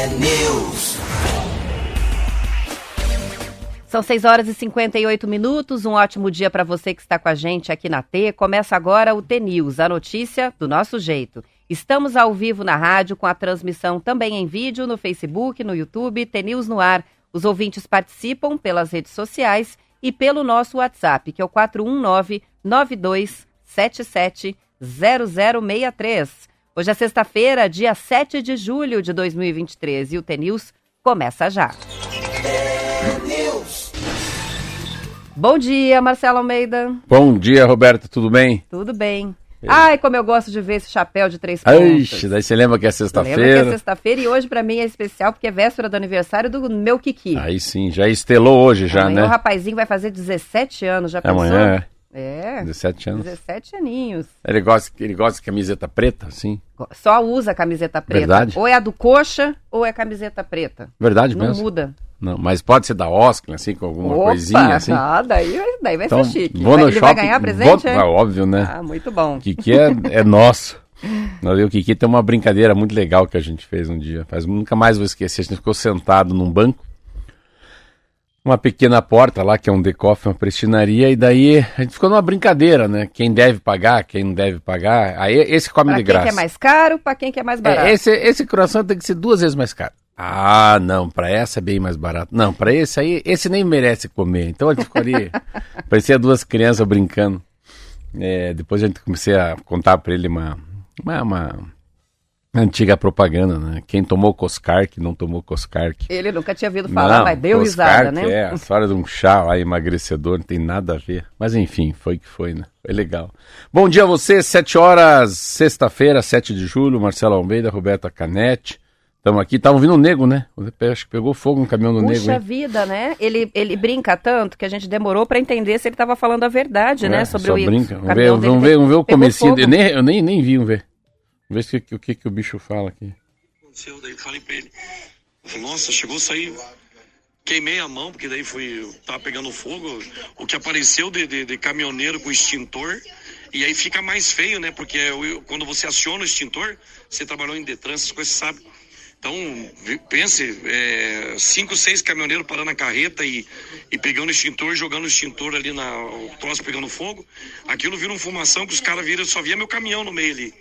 T-News. São 6 horas e 58 minutos. Um ótimo dia para você que está com a gente aqui na T. Começa agora o T-News, a notícia do nosso jeito. Estamos ao vivo na rádio com a transmissão também em vídeo no Facebook, no YouTube, T-News no ar. Os ouvintes participam pelas redes sociais e pelo nosso WhatsApp, que é o 419 9277 0063. Hoje é sexta-feira, dia 7 de julho de 2023 e o T-News começa já. Bom dia, Marcelo Almeida. Bom dia, Roberto, tudo bem? Tudo bem. Ai, como eu gosto de ver esse chapéu de três pontas. Ixi, daí você lembra que é Lembra que é sexta-feira? sexta-feira e hoje pra mim é especial porque é véspera do aniversário do meu Kiki. Aí sim, já estelou hoje já, Amanhã né? o rapazinho vai fazer 17 anos, já pensou? Amanhã É, é 17 anos. 17 aninhos. Ele gosta, ele gosta de camiseta preta, assim? Só usa camiseta preta. Verdade? Ou é a do coxa ou é camiseta preta. Verdade Não mesmo? muda. Não, mas pode ser da Oscar, assim, com alguma Opa, coisinha, assim? Ah, daí, daí vai Então, ser chique. vou no Ele shopping. vai ganhar presente, vou, é? ah, óbvio, né? Ah, muito bom. O Kiki é, é nosso. O Kiki tem uma brincadeira muito legal que a gente fez um dia. Faz, nunca mais vou esquecer. A gente ficou sentado num banco, uma pequena porta lá, que é um decoff, uma prestinaria, e daí a gente ficou numa brincadeira, né? Quem deve pagar, quem não deve pagar. Aí esse come Pra de quem graça. que é mais caro, pra quem que é mais barato. É, esse, esse croissant tem que ser duas vezes mais caro. Ah, não, pra essa é bem mais barato. Não, pra esse aí, esse nem merece comer. Então a gente ficou ali, parecia duas crianças brincando. É, depois a gente comecei a contar pra ele uma, uma, uma antiga propaganda, né? Quem tomou Coscark, não tomou Coscark. Ele nunca tinha ouvido falar, mas deu risada, né? É, a história de um chá lá emagrecedor, não tem nada a ver. Mas enfim, foi que foi, né? Foi legal. Bom dia a você, 7 horas, sexta-feira, 7 de julho, Marcelo Almeida, Roberta Canete. Estamos aqui, tava ouvindo o Nego, né? Acho que pegou fogo no caminhão do Nego, Puxa vida, né? Ele, ele brinca tanto que a gente demorou pra entender se ele tava falando a verdade, né? É, Sobre só o brinca. Vamos ver, vamos ver, vamos ver o comecinho. Eu nem, eu nem, nem vi, vamos ver. Ver se- o que, que o bicho fala aqui. aconteceu, daí falei pra ele. Falei, nossa, chegou a sair. Queimei a mão, porque daí fui. Tava pegando fogo. O que apareceu de, de, de caminhoneiro com extintor. E aí fica mais feio, né? Porque eu- quando você aciona o extintor, você trabalhou em Detran, essas coisas, sabe. Então, pense, é, cinco, seis caminhoneiros parando a carreta e, e pegando extintor, jogando o extintor ali na. O troço pegando fogo. Aquilo vira uma fumação que os caras viram, só via meu caminhão no meio ali.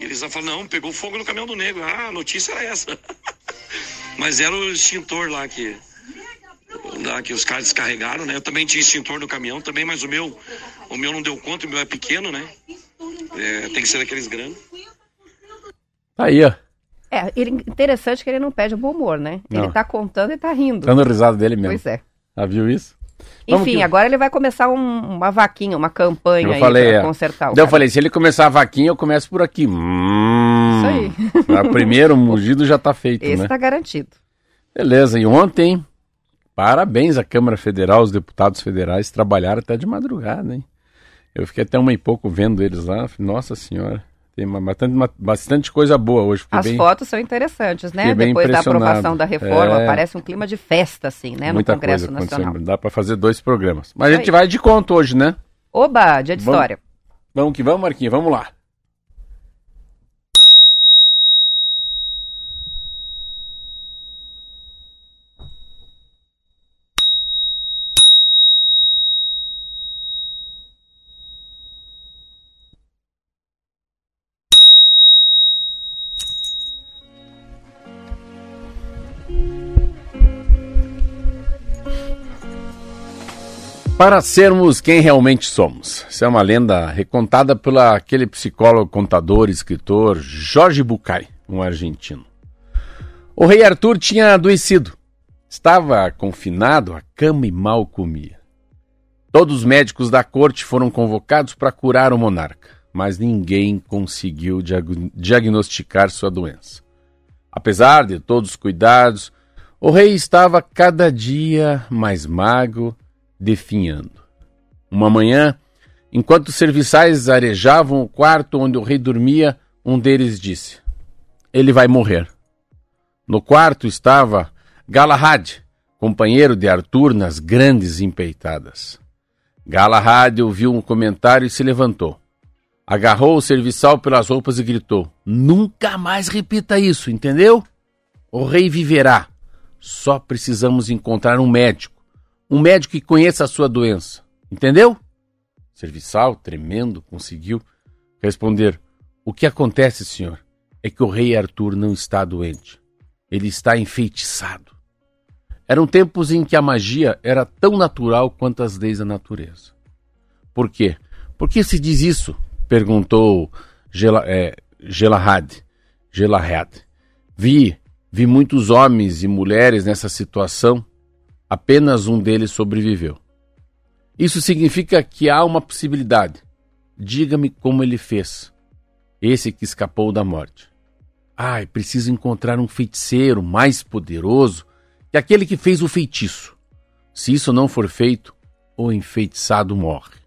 E eles falam, não, pegou fogo no caminhão do negro. Ah, a notícia era essa. Mas era o extintor lá que, lá que os caras descarregaram, né? Eu também tinha extintor no caminhão também, mas o meu, o meu não deu conta, o meu é pequeno, né? É, tem que ser daqueles grandes. Tá aí, ó. É, ele- interessante que ele não pede o bom humor, né? Não. Ele tá contando e tá rindo. Dando risada dele mesmo. Pois é. Ah, viu isso? Vamos Enfim, que- agora ele vai começar um- uma vaquinha, uma campanha Eu aí falei, pra é. consertar o Daí eu falei, se ele começar a vaquinha, eu começo por aqui. Hum, Isso aí. O primeiro mugido já tá feito, Esse né? tá garantido. Beleza, e ontem, parabéns à Câmara Federal, os deputados federais trabalharam até de madrugada, hein? Eu fiquei até uma e pouco vendo eles lá, nossa senhora, tem bastante, bastante coisa boa hoje. As bem, fotos são interessantes, né? Depois da aprovação da reforma, É. parece um clima de festa, assim, né? No muita Congresso coisa Nacional. Dá pra fazer dois programas. Mas a gente Aí. vai de conta hoje, né? Oba, dia de Vamos. história. Vamos que vamos, Marquinhos, vamos lá. Para sermos quem realmente somos. Isso é uma lenda recontada por aquele psicólogo, contador, escritor Jorge Bucay, um argentino. O rei Arthur tinha adoecido. Estava confinado à cama e mal comia. Todos os médicos da corte foram convocados para curar o monarca, mas ninguém conseguiu diag- diagnosticar sua doença. Apesar de todos os cuidados, o rei estava cada dia mais magro, definhando. Uma manhã, enquanto os serviçais arejavam o quarto onde o rei dormia, um deles disse: Ele vai morrer. No quarto estava Galahad, companheiro de Arthur nas grandes empeitadas. Galahad ouviu um comentário e se levantou. Agarrou o serviçal pelas roupas e gritou: Nunca mais repita isso, entendeu? O rei viverá. Só precisamos encontrar um médico. Um médico que conheça a sua doença. Entendeu? Serviçal, tremendo, conseguiu responder: O que acontece, senhor, é que o rei Arthur não está doente. Ele está enfeitiçado. Eram tempos em que a magia era tão natural quanto as leis da natureza. Por quê? Por que se diz isso? perguntou Gela, é, Gelahad. Vi, vi muitos homens e mulheres nessa situação, apenas um deles sobreviveu. Isso significa que há uma possibilidade. Diga-me como ele fez. Esse que escapou da morte. Ai, preciso encontrar um feiticeiro mais poderoso que aquele que fez o feitiço. Se isso não for feito, o enfeitiçado morre.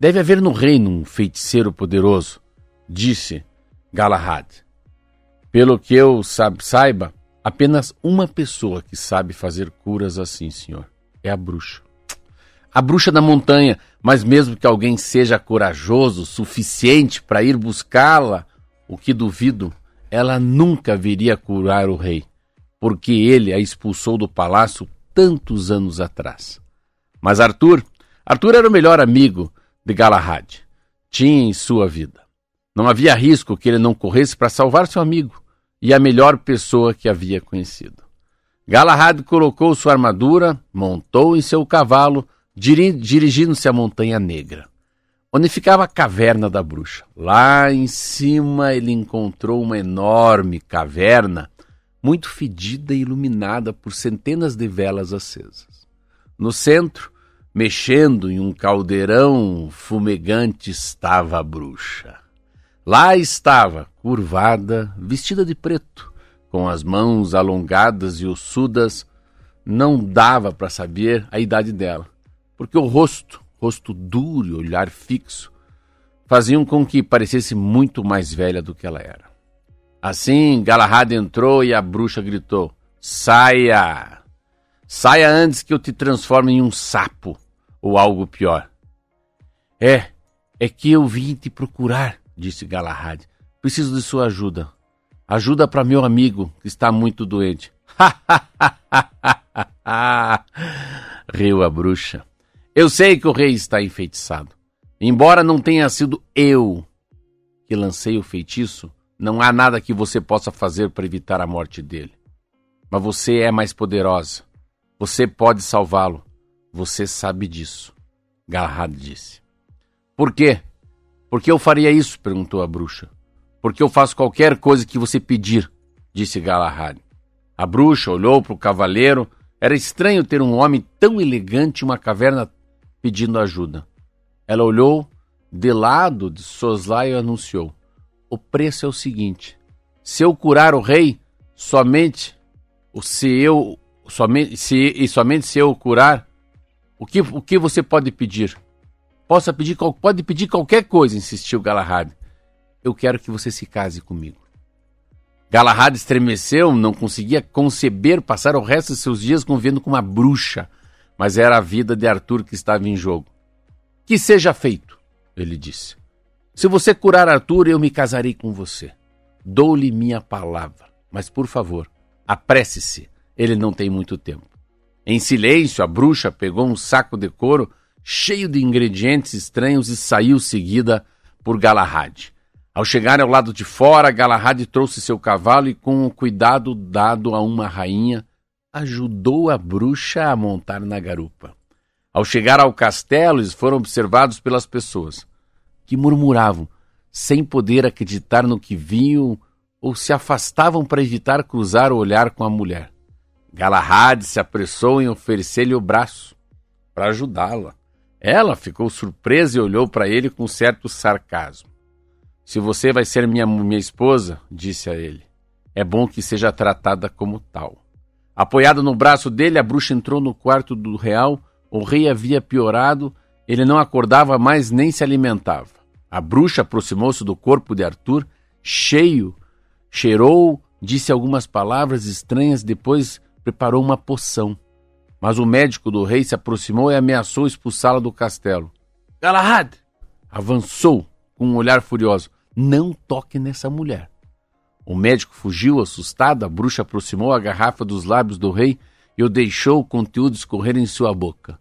Deve haver no reino um feiticeiro poderoso, disse Galahad. Pelo que eu saiba, apenas uma pessoa que sabe fazer curas assim, senhor. É a bruxa. A bruxa da montanha, mas mesmo que alguém seja corajoso o suficiente para ir buscá-la, o que duvido, ela nunca viria curar o rei, porque ele a expulsou do palácio tantos anos atrás. Mas Arthur, Arthur era o melhor amigo, de Galahad tinha em sua vida. Não havia risco que ele não corresse para salvar seu amigo e a melhor pessoa que havia conhecido. Galahad colocou sua armadura, montou em seu cavalo, dirigindo-se à Montanha Negra, onde ficava a caverna da bruxa. Lá em cima ele encontrou uma enorme caverna, muito fedida e iluminada por centenas de velas acesas. No centro, Mexendo em um caldeirão fumegante estava a bruxa. Lá estava, curvada, vestida de preto, com as mãos alongadas e ossudas. Não dava para saber a idade dela, porque o rosto, rosto duro e olhar fixo, faziam com que parecesse muito mais velha do que ela era. Assim, Galahad entrou e a bruxa gritou: Saia! Saia antes que eu te transforme em um sapo ou algo pior. É, é que eu vim te procurar, disse Galahad. Preciso de sua ajuda. Ajuda para meu amigo que está muito doente. Riu a bruxa. Eu sei que o rei está enfeitiçado. Embora não tenha sido eu que lancei o feitiço, não há nada que você possa fazer para evitar a morte dele. Mas você é mais poderosa. Você pode salvá-lo. Você sabe disso. Galahad disse. Por quê? Por que eu faria isso? perguntou a bruxa. Porque eu faço qualquer coisa que você pedir, disse Galahad. A bruxa olhou para o cavaleiro. Era estranho ter um homem tão elegante em uma caverna pedindo ajuda. Ela olhou de lado de Soslaio e anunciou: O preço é o seguinte: se eu curar o rei, somente se eu somente se e somente se eu curar, o que, o que você pode pedir? Possa pedir, pode pedir qualquer coisa, insistiu Galahad. Eu quero que você se case comigo. Galahad estremeceu, não conseguia conceber passar o resto de seus dias convivendo com uma bruxa, mas era a vida de Arthur que estava em jogo. Que seja feito, ele disse. Se você curar Arthur, eu me casarei com você. Dou-lhe minha palavra, mas por favor, apresse-se ele não tem muito tempo. Em silêncio, a bruxa pegou um saco de couro cheio de ingredientes estranhos e saiu seguida por Galahad. Ao chegar ao lado de fora, Galahad trouxe seu cavalo e, com o cuidado dado a uma rainha, ajudou a bruxa a montar na garupa. Ao chegar ao castelo, eles foram observados pelas pessoas, que murmuravam, sem poder acreditar no que viam, ou se afastavam para evitar cruzar o olhar com a mulher. Galahad se apressou em oferecer-lhe o braço para ajudá-la. Ela ficou surpresa e olhou para ele com certo sarcasmo. Se você vai ser minha, minha esposa, disse a ele, é bom que seja tratada como tal. Apoiada no braço dele, a bruxa entrou no quarto do real. O rei havia piorado, ele não acordava mais nem se alimentava. A bruxa aproximou-se do corpo de Arthur, cheio, cheirou, disse algumas palavras estranhas, depois preparou uma poção. Mas o médico do rei se aproximou e ameaçou expulsá-la do castelo. Galahad! Avançou com um olhar furioso. Não toque nessa mulher. O médico fugiu assustado, a bruxa aproximou a garrafa dos lábios do rei e o deixou o conteúdo escorrer em sua boca.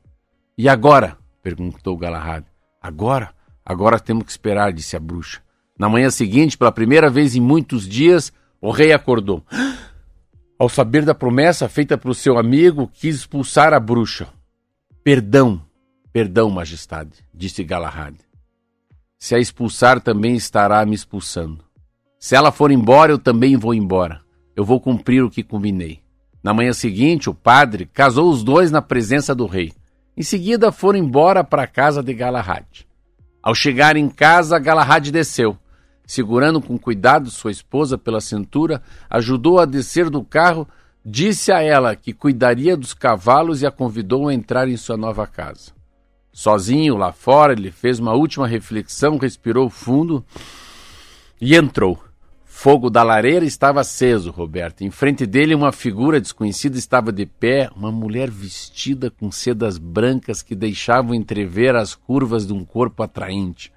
E agora? perguntou Galahad. Agora? Agora temos que esperar, disse a bruxa. Na manhã seguinte, pela primeira vez em muitos dias, o rei acordou. Ao saber da promessa feita para o seu amigo, quis expulsar a bruxa. Perdão, perdão, majestade, disse Galahad. Se a expulsar, também estará me expulsando. Se ela for embora, eu também vou embora. Eu vou cumprir o que combinei. Na manhã seguinte, o padre casou os dois na presença do rei. Em seguida, foram embora para a casa de Galahad. Ao chegar em casa, Galahad desceu. Segurando com cuidado sua esposa pela cintura, ajudou a descer do carro, disse a ela que cuidaria dos cavalos e a convidou a entrar em sua nova casa. Sozinho lá fora, ele fez uma última reflexão, respirou fundo e entrou. Fogo da lareira estava aceso, Roberto. Em frente dele, uma figura desconhecida estava de pé, uma mulher vestida com sedas brancas que deixavam entrever as curvas de um corpo atraente.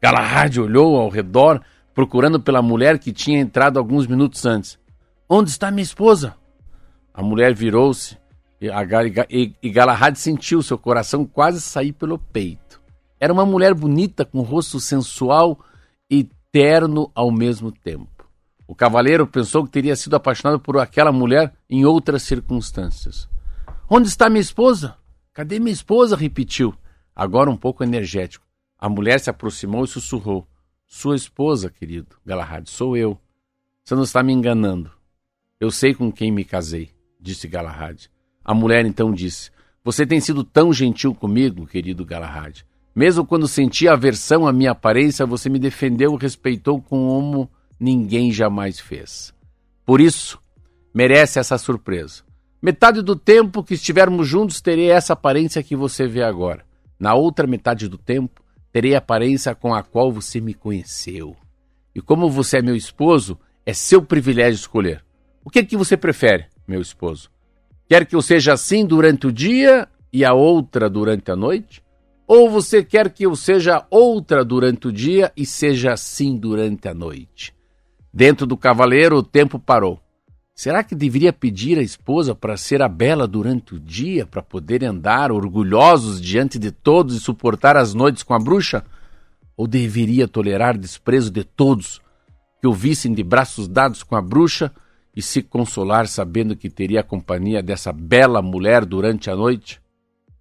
Galahad olhou ao redor, procurando pela mulher que tinha entrado alguns minutos antes. Onde está minha esposa? A mulher virou-se e, Galahad sentiu seu coração quase sair pelo peito. Era uma mulher bonita, com rosto sensual e terno ao mesmo tempo. O cavaleiro pensou que teria sido apaixonado por aquela mulher em outras circunstâncias. Onde está minha esposa? Cadê minha esposa? repetiu, agora um pouco energético. A mulher se aproximou e sussurrou: Sua esposa, querido Galahad, sou eu. Você não está me enganando. Eu sei com quem me casei, disse Galahad. A mulher então disse: Você tem sido tão gentil comigo, querido Galahad. Mesmo quando senti aversão à minha aparência, você me defendeu e respeitou como ninguém jamais fez. Por isso, merece essa surpresa. Metade do tempo que estivermos juntos terei essa aparência que você vê agora. Na outra metade do tempo, terei a aparência com a qual você me conheceu. E como você é meu esposo, é seu privilégio escolher. O que, é que você prefere, meu esposo? Quer que eu seja assim durante o dia e a outra durante a noite? Ou você quer que eu seja outra durante o dia e seja assim durante a noite? Dentro do cavaleiro, o tempo parou. Será que deveria pedir à esposa para ser a bela durante o dia, para poder andar orgulhosos diante de todos e suportar as noites com a bruxa? Ou deveria tolerar desprezo de todos que o vissem de braços dados com a bruxa e se consolar sabendo que teria a companhia dessa bela mulher durante a noite?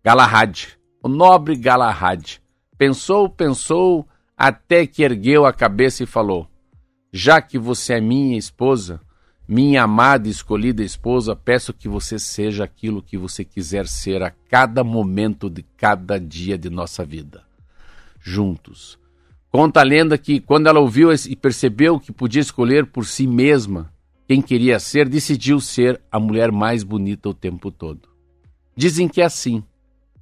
Galahad, o nobre Galahad, pensou, pensou, até que ergueu a cabeça e falou: Já que você é minha esposa, minha amada e escolhida esposa, peço que você seja aquilo que você quiser ser a cada momento de cada dia de nossa vida. Juntos. Conta a lenda que, quando ela ouviu e percebeu que podia escolher por si mesma quem queria ser, decidiu ser a mulher mais bonita o tempo todo. Dizem que é assim,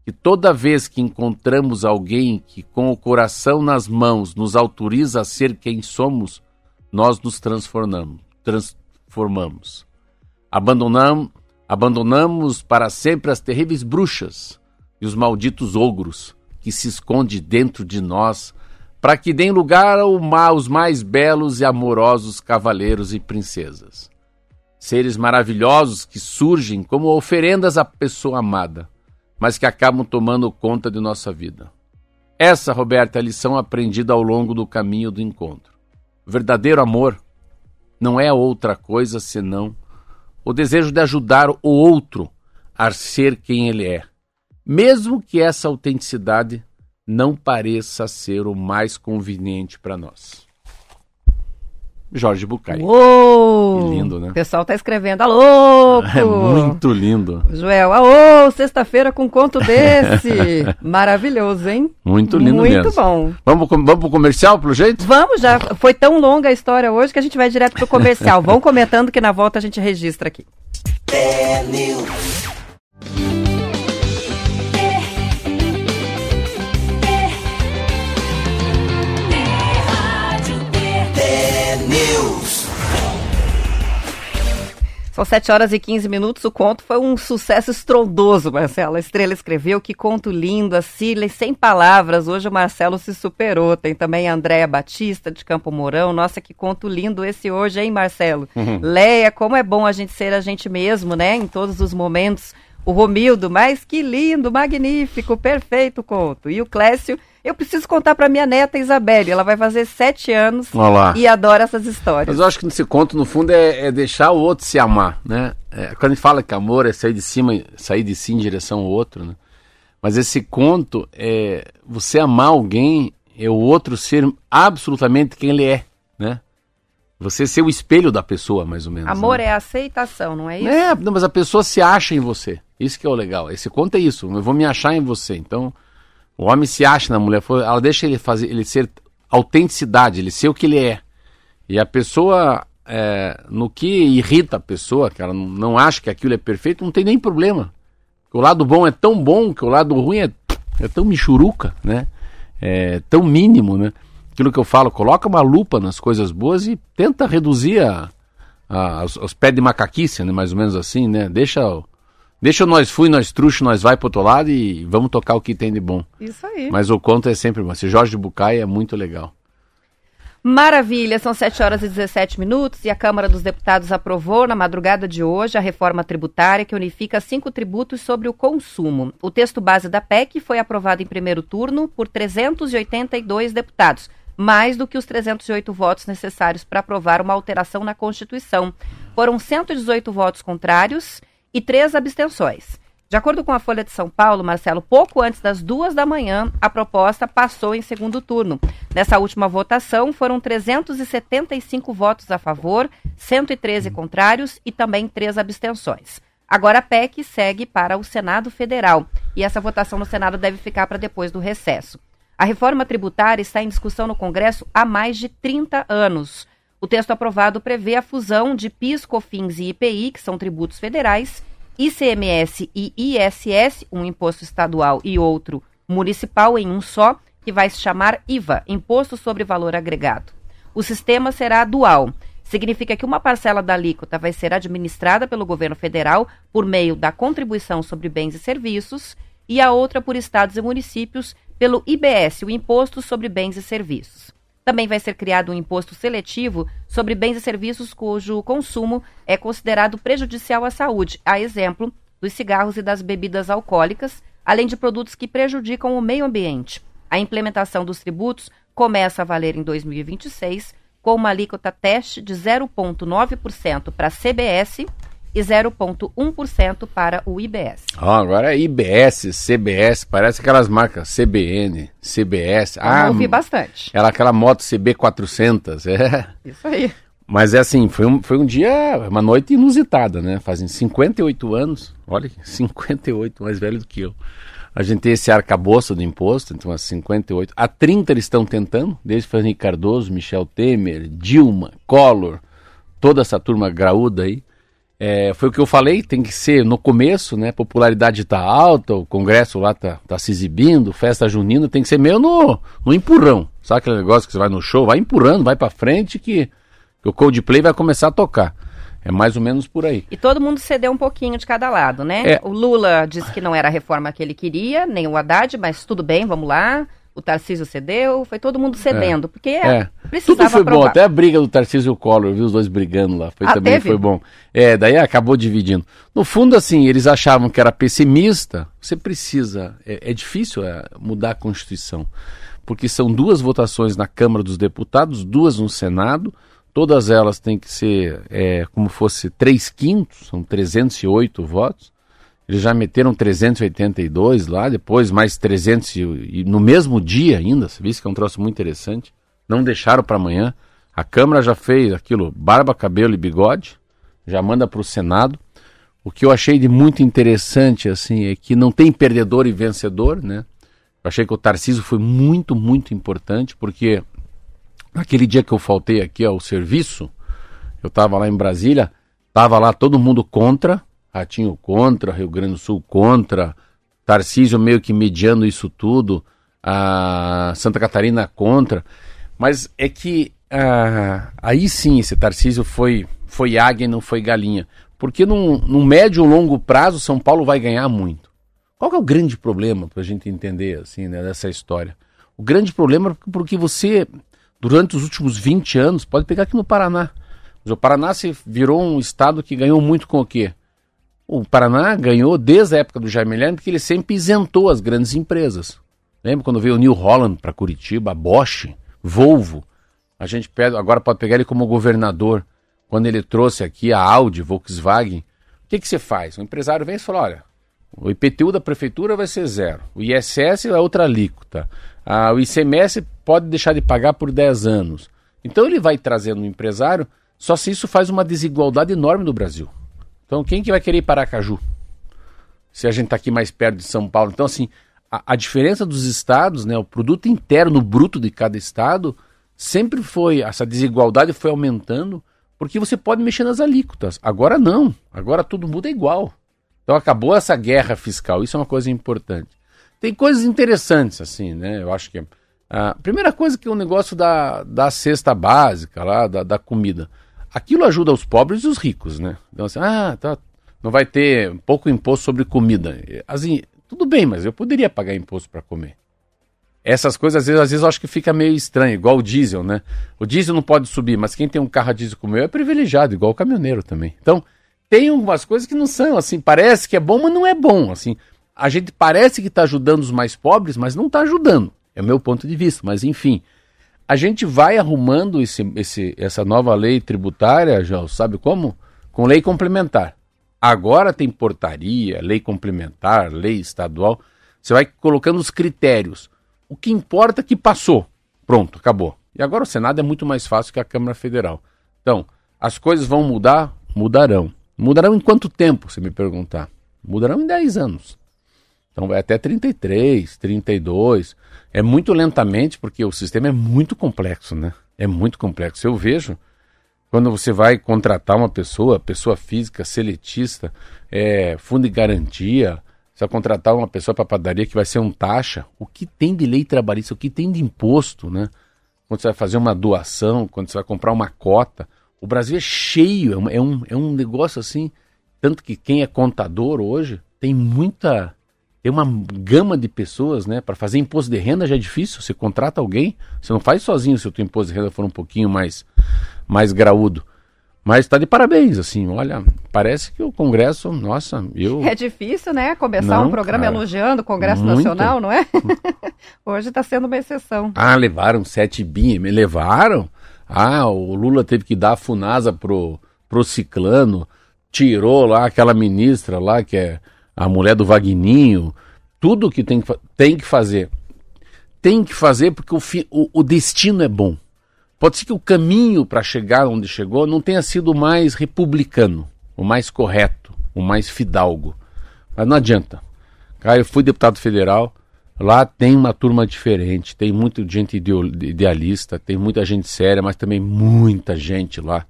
que toda vez que encontramos alguém que, com o coração nas mãos, nos autoriza a ser quem somos, nós nos transformamos. Trans formamos. Abandonamos, abandonamos para sempre as terríveis bruxas e os malditos ogros que se esconde dentro de nós, para que deem lugar aos mais belos e amorosos cavaleiros e princesas. Seres maravilhosos que surgem como oferendas à pessoa amada, mas que acabam tomando conta de nossa vida. Essa, Roberta, é a lição aprendida ao longo do caminho do encontro. O verdadeiro amor não é outra coisa senão o desejo de ajudar o outro a ser quem ele é, mesmo que essa autenticidade não pareça ser o mais conveniente para nós. Jorge Bucay. Uou! Que lindo, né? O pessoal tá escrevendo, alô! É muito lindo. Joel, alô, sexta-feira com conto desse. Maravilhoso, hein? Muito lindo muito mesmo. Muito bom. Vamos, vamos pro comercial, pelo jeito? Vamos, já foi tão longa a história hoje que a gente vai direto pro comercial. Vão comentando que na volta a gente registra aqui. São São 7 horas e 15 minutos. O conto foi um sucesso estrondoso, Marcelo. A Estrela escreveu que conto lindo, a Cirlei sem palavras. Hoje o Marcelo se superou. Tem também a Andréia Batista, de Campo Mourão. Nossa, que conto lindo esse hoje, hein, Marcelo? Uhum. Leia, como é bom a gente ser a gente mesmo, né? Em todos os momentos. O Romildo, mas que lindo, magnífico, perfeito conto. E o Clécio eu preciso contar para minha neta Isabelle. Ela vai fazer sete anos Olá. e adora essas histórias. Mas eu acho que nesse conto, no fundo, é, é deixar o outro se amar, né? É, quando a gente fala que amor é sair de cima, sair de si em direção ao outro, né? Mas esse conto é você amar alguém, é o outro ser absolutamente quem ele é, né? Você ser o espelho da pessoa, mais ou menos. Amor né? é aceitação, não é isso? É, não, mas a pessoa se acha em você. Isso que é o legal. Esse conto é isso. Eu vou me achar em você. Então, o homem se acha na mulher, ela deixa ele fazer, ele ser autenticidade, ele ser o que ele é. E a pessoa, é, no que irrita a pessoa, que ela não acha que aquilo é perfeito, não tem nem problema. O lado bom é tão bom que o lado ruim é, é tão michuruca, né? É tão mínimo, né? Aquilo que eu falo, coloca uma lupa nas coisas boas e tenta reduzir a, a, os, os pés de macaquice, né? Mais ou menos assim, né? Deixa Deixa nós fui, nós truxo, nós vai pro outro lado e vamos tocar o que tem de bom. Isso aí. Mas o conto é sempre bom. Esse Jorge Bucay é muito legal. Maravilha, são 7 horas e 17 minutos e a Câmara dos Deputados aprovou na madrugada de hoje a reforma tributária que unifica cinco tributos sobre o consumo. O texto base da PEC foi aprovado em primeiro turno por 382 deputados, mais do que os 308 votos necessários para aprovar uma alteração na Constituição. Foram 118 votos contrários e três abstenções. De acordo com a Folha de São Paulo, Marcelo, pouco antes das duas da manhã, a proposta passou em segundo turno. Nessa última votação, foram 375 votos a favor, 113 contrários e também três abstenções. Agora a PEC segue para o Senado Federal e essa votação no Senado deve ficar para depois do recesso. A reforma tributária está em discussão no Congresso há mais de 30 anos. O texto aprovado prevê a fusão de PIS, COFINS e IPI, que são tributos federais, ICMS e ISS, um imposto estadual e outro municipal em um só, que vai se chamar IVA, Imposto sobre Valor Agregado. O sistema será dual. Significa que uma parcela da alíquota vai ser administrada pelo governo federal por meio da contribuição sobre bens e serviços e a outra por estados e municípios pelo IBS, o Imposto sobre Bens e Serviços. Também vai ser criado um imposto seletivo sobre bens e serviços cujo consumo é considerado prejudicial à saúde, a exemplo dos cigarros e das bebidas alcoólicas, além de produtos que prejudicam o meio ambiente. A implementação dos tributos começa a valer em 2026, com uma alíquota teste de 0,9% para CBS e 0,1% para o IBS. Ah, agora é IBS, CBS, parece aquelas marcas CBN, CBS. Eu ah, ouvi bastante. Ela, aquela moto CB400, é. Isso aí. Mas é assim, foi um, foi um dia, uma noite inusitada, né? Fazem 58 anos, olha, 58, mais velho do que eu. A gente tem esse arcabouço do imposto, então há 58. Há 30 eles estão tentando, desde Fernando Cardoso, Michel Temer, Dilma, Collor, toda essa turma graúda aí. É, foi o que eu falei, tem que ser no começo, né? Popularidade está alta, o Congresso lá tá, tá se exibindo, festa junina, tem que ser meio no, no empurrão. Sabe aquele negócio que você vai no show, vai empurrando, vai para frente que, que o Coldplay vai começar a tocar. É mais ou menos por aí. E todo mundo cedeu um pouquinho de cada lado, né? É. O Lula disse que não era a reforma que ele queria, nem o Haddad, mas tudo bem, vamos lá o Tarcísio cedeu, foi todo mundo cedendo, é. porque é, precisava Tudo foi aprovar. bom, até a briga do Tarcísio e o Collor, viu os dois brigando lá, foi, ah, também teve? foi bom. É, daí acabou dividindo. No fundo, assim, eles achavam que era pessimista, você precisa, é, é difícil é, mudar a Constituição, porque são duas votações na Câmara dos Deputados, duas no Senado, todas elas têm que ser é, como fosse três quintos, são 308 votos, eles já meteram 382 lá, depois mais 300 e, e no mesmo dia ainda, você viu que é um troço muito interessante. Não deixaram para amanhã. A Câmara já fez aquilo, barba, cabelo e bigode, já manda para o Senado. O que eu achei de muito interessante assim é que não tem perdedor e vencedor, né? Eu achei que o Tarcísio foi muito, muito importante, porque naquele dia que eu faltei aqui ao serviço, eu estava lá em Brasília, estava lá todo mundo contra, Ratinho contra, Rio Grande do Sul contra, Tarcísio meio que mediando isso tudo, a Santa Catarina contra. Mas é que ah, aí sim esse Tarcísio foi, foi águia e não foi galinha. Porque num, num médio ou longo prazo, São Paulo vai ganhar muito. Qual é o grande problema para a gente entender assim, né, dessa história? O grande problema é porque você, durante os últimos 20 anos, pode pegar aqui no Paraná. O Paraná se virou um estado que ganhou muito com o quê? O Paraná ganhou desde a época do Jaime Lerner, porque ele sempre isentou as grandes empresas. Lembra quando veio o New Holland para Curitiba, a Bosch, Volvo? A gente pede, agora pode pegar ele como governador. Quando ele trouxe aqui a Audi, Volkswagen, o que, que você faz? O empresário vem e fala: olha, o IPTU da prefeitura vai ser zero, o ISS é outra alíquota, ah, o ICMS pode deixar de pagar por 10 anos. Então ele vai trazendo o empresário, só se isso faz uma desigualdade enorme no Brasil. Então quem que vai querer ir para Aracaju? Se a gente está aqui mais perto de São Paulo. Então assim, a, a diferença dos estados, né, o produto interno bruto de cada estado, sempre foi, essa desigualdade foi aumentando, porque você pode mexer nas alíquotas. Agora não, agora tudo muda igual. Então acabou essa guerra fiscal, isso é uma coisa importante. Tem coisas interessantes, assim, né? Eu acho que. A primeira coisa que é o negócio da, da cesta básica lá, da, da comida. Aquilo ajuda os pobres e os ricos, né? Então, assim, ah, tá, não vai ter pouco imposto sobre comida. Assim, tudo bem, mas eu poderia pagar imposto para comer. Essas coisas, às vezes, às vezes, eu acho que fica meio estranho, igual o diesel, né? O diesel não pode subir, mas quem tem um carro a diesel como eu é privilegiado, igual o caminhoneiro também. Então, tem algumas coisas que não são, assim, parece que é bom, mas não é bom, assim. A gente parece que está ajudando os mais pobres, mas não está ajudando. É o meu ponto de vista, mas enfim. A gente vai arrumando esse, esse, essa nova lei tributária, já sabe como? Com lei complementar. Agora tem portaria, lei complementar, lei estadual. Você vai colocando os critérios. O que importa é que passou. Pronto, acabou. E agora o Senado é muito mais fácil que a Câmara Federal. Então, as coisas vão mudar? Mudarão. Mudarão em quanto tempo, se me perguntar? Mudarão em 10 anos. Então vai até 33, 32. É muito lentamente, porque o sistema é muito complexo, né? É muito complexo. Eu vejo quando você vai contratar uma pessoa, pessoa física, seletista, é, fundo de garantia, você vai contratar uma pessoa para padaria que vai ser um taxa, o que tem de lei trabalhista, o que tem de imposto, né? Quando você vai fazer uma doação, quando você vai comprar uma cota. O Brasil é cheio, é um, é um negócio assim. Tanto que quem é contador hoje tem muita. Tem uma gama de pessoas, né? Para fazer imposto de renda já é difícil. Você contrata alguém, você não faz sozinho se o teu imposto de renda for um pouquinho mais, mais graúdo. Mas está de parabéns, assim, olha, parece que o Congresso, nossa, eu... É difícil, né, começar não, um programa cara, elogiando o Congresso muito. Nacional, não é? Hoje está sendo uma exceção. Ah, levaram sete bi, me levaram? Ah, o Lula teve que dar a Funasa pro, pro Ciclano, tirou lá aquela ministra lá, que é a mulher do Vagninho, tudo que tem que, tem que fazer. Tem que fazer porque o, fi, o, o destino é bom. Pode ser que o caminho para chegar onde chegou não tenha sido o mais republicano, o mais correto, o mais fidalgo. Mas não adianta. Cara, eu fui deputado federal, lá tem uma turma diferente, tem muita gente idealista, tem muita gente séria, mas também muita gente lá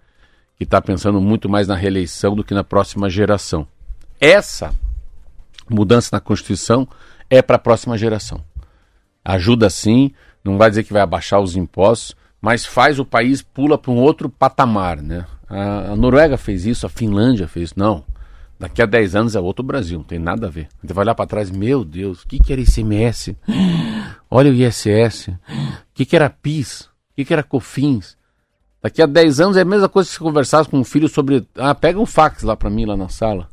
que está pensando muito mais na reeleição do que na próxima geração. Essa mudança na Constituição é para a próxima geração. Ajuda sim, não vai dizer que vai abaixar os impostos, mas faz o país pula para um outro patamar, né? A, Noruega fez isso, a Finlândia fez isso. Não, daqui a 10 anos é outro Brasil, não tem nada a ver. Você vai olhar para trás, meu Deus, o que, que era ICMS? Olha o ISS. O que, que era PIS? O que, que era COFINS? Daqui a 10 anos é a mesma coisa se conversasse com um filho sobre. Ah, pega um fax lá para mim, lá na sala?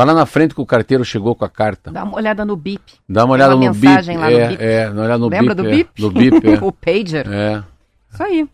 Vai lá na frente que o carteiro chegou com a carta. Dá uma olhada no BIP. Dá uma olhada uma no mensagem BIP. Lá é, no BIP. É, uma olhada no Lembra BIP. do BIP? É, do BIP, é. o pager. É. Isso aí.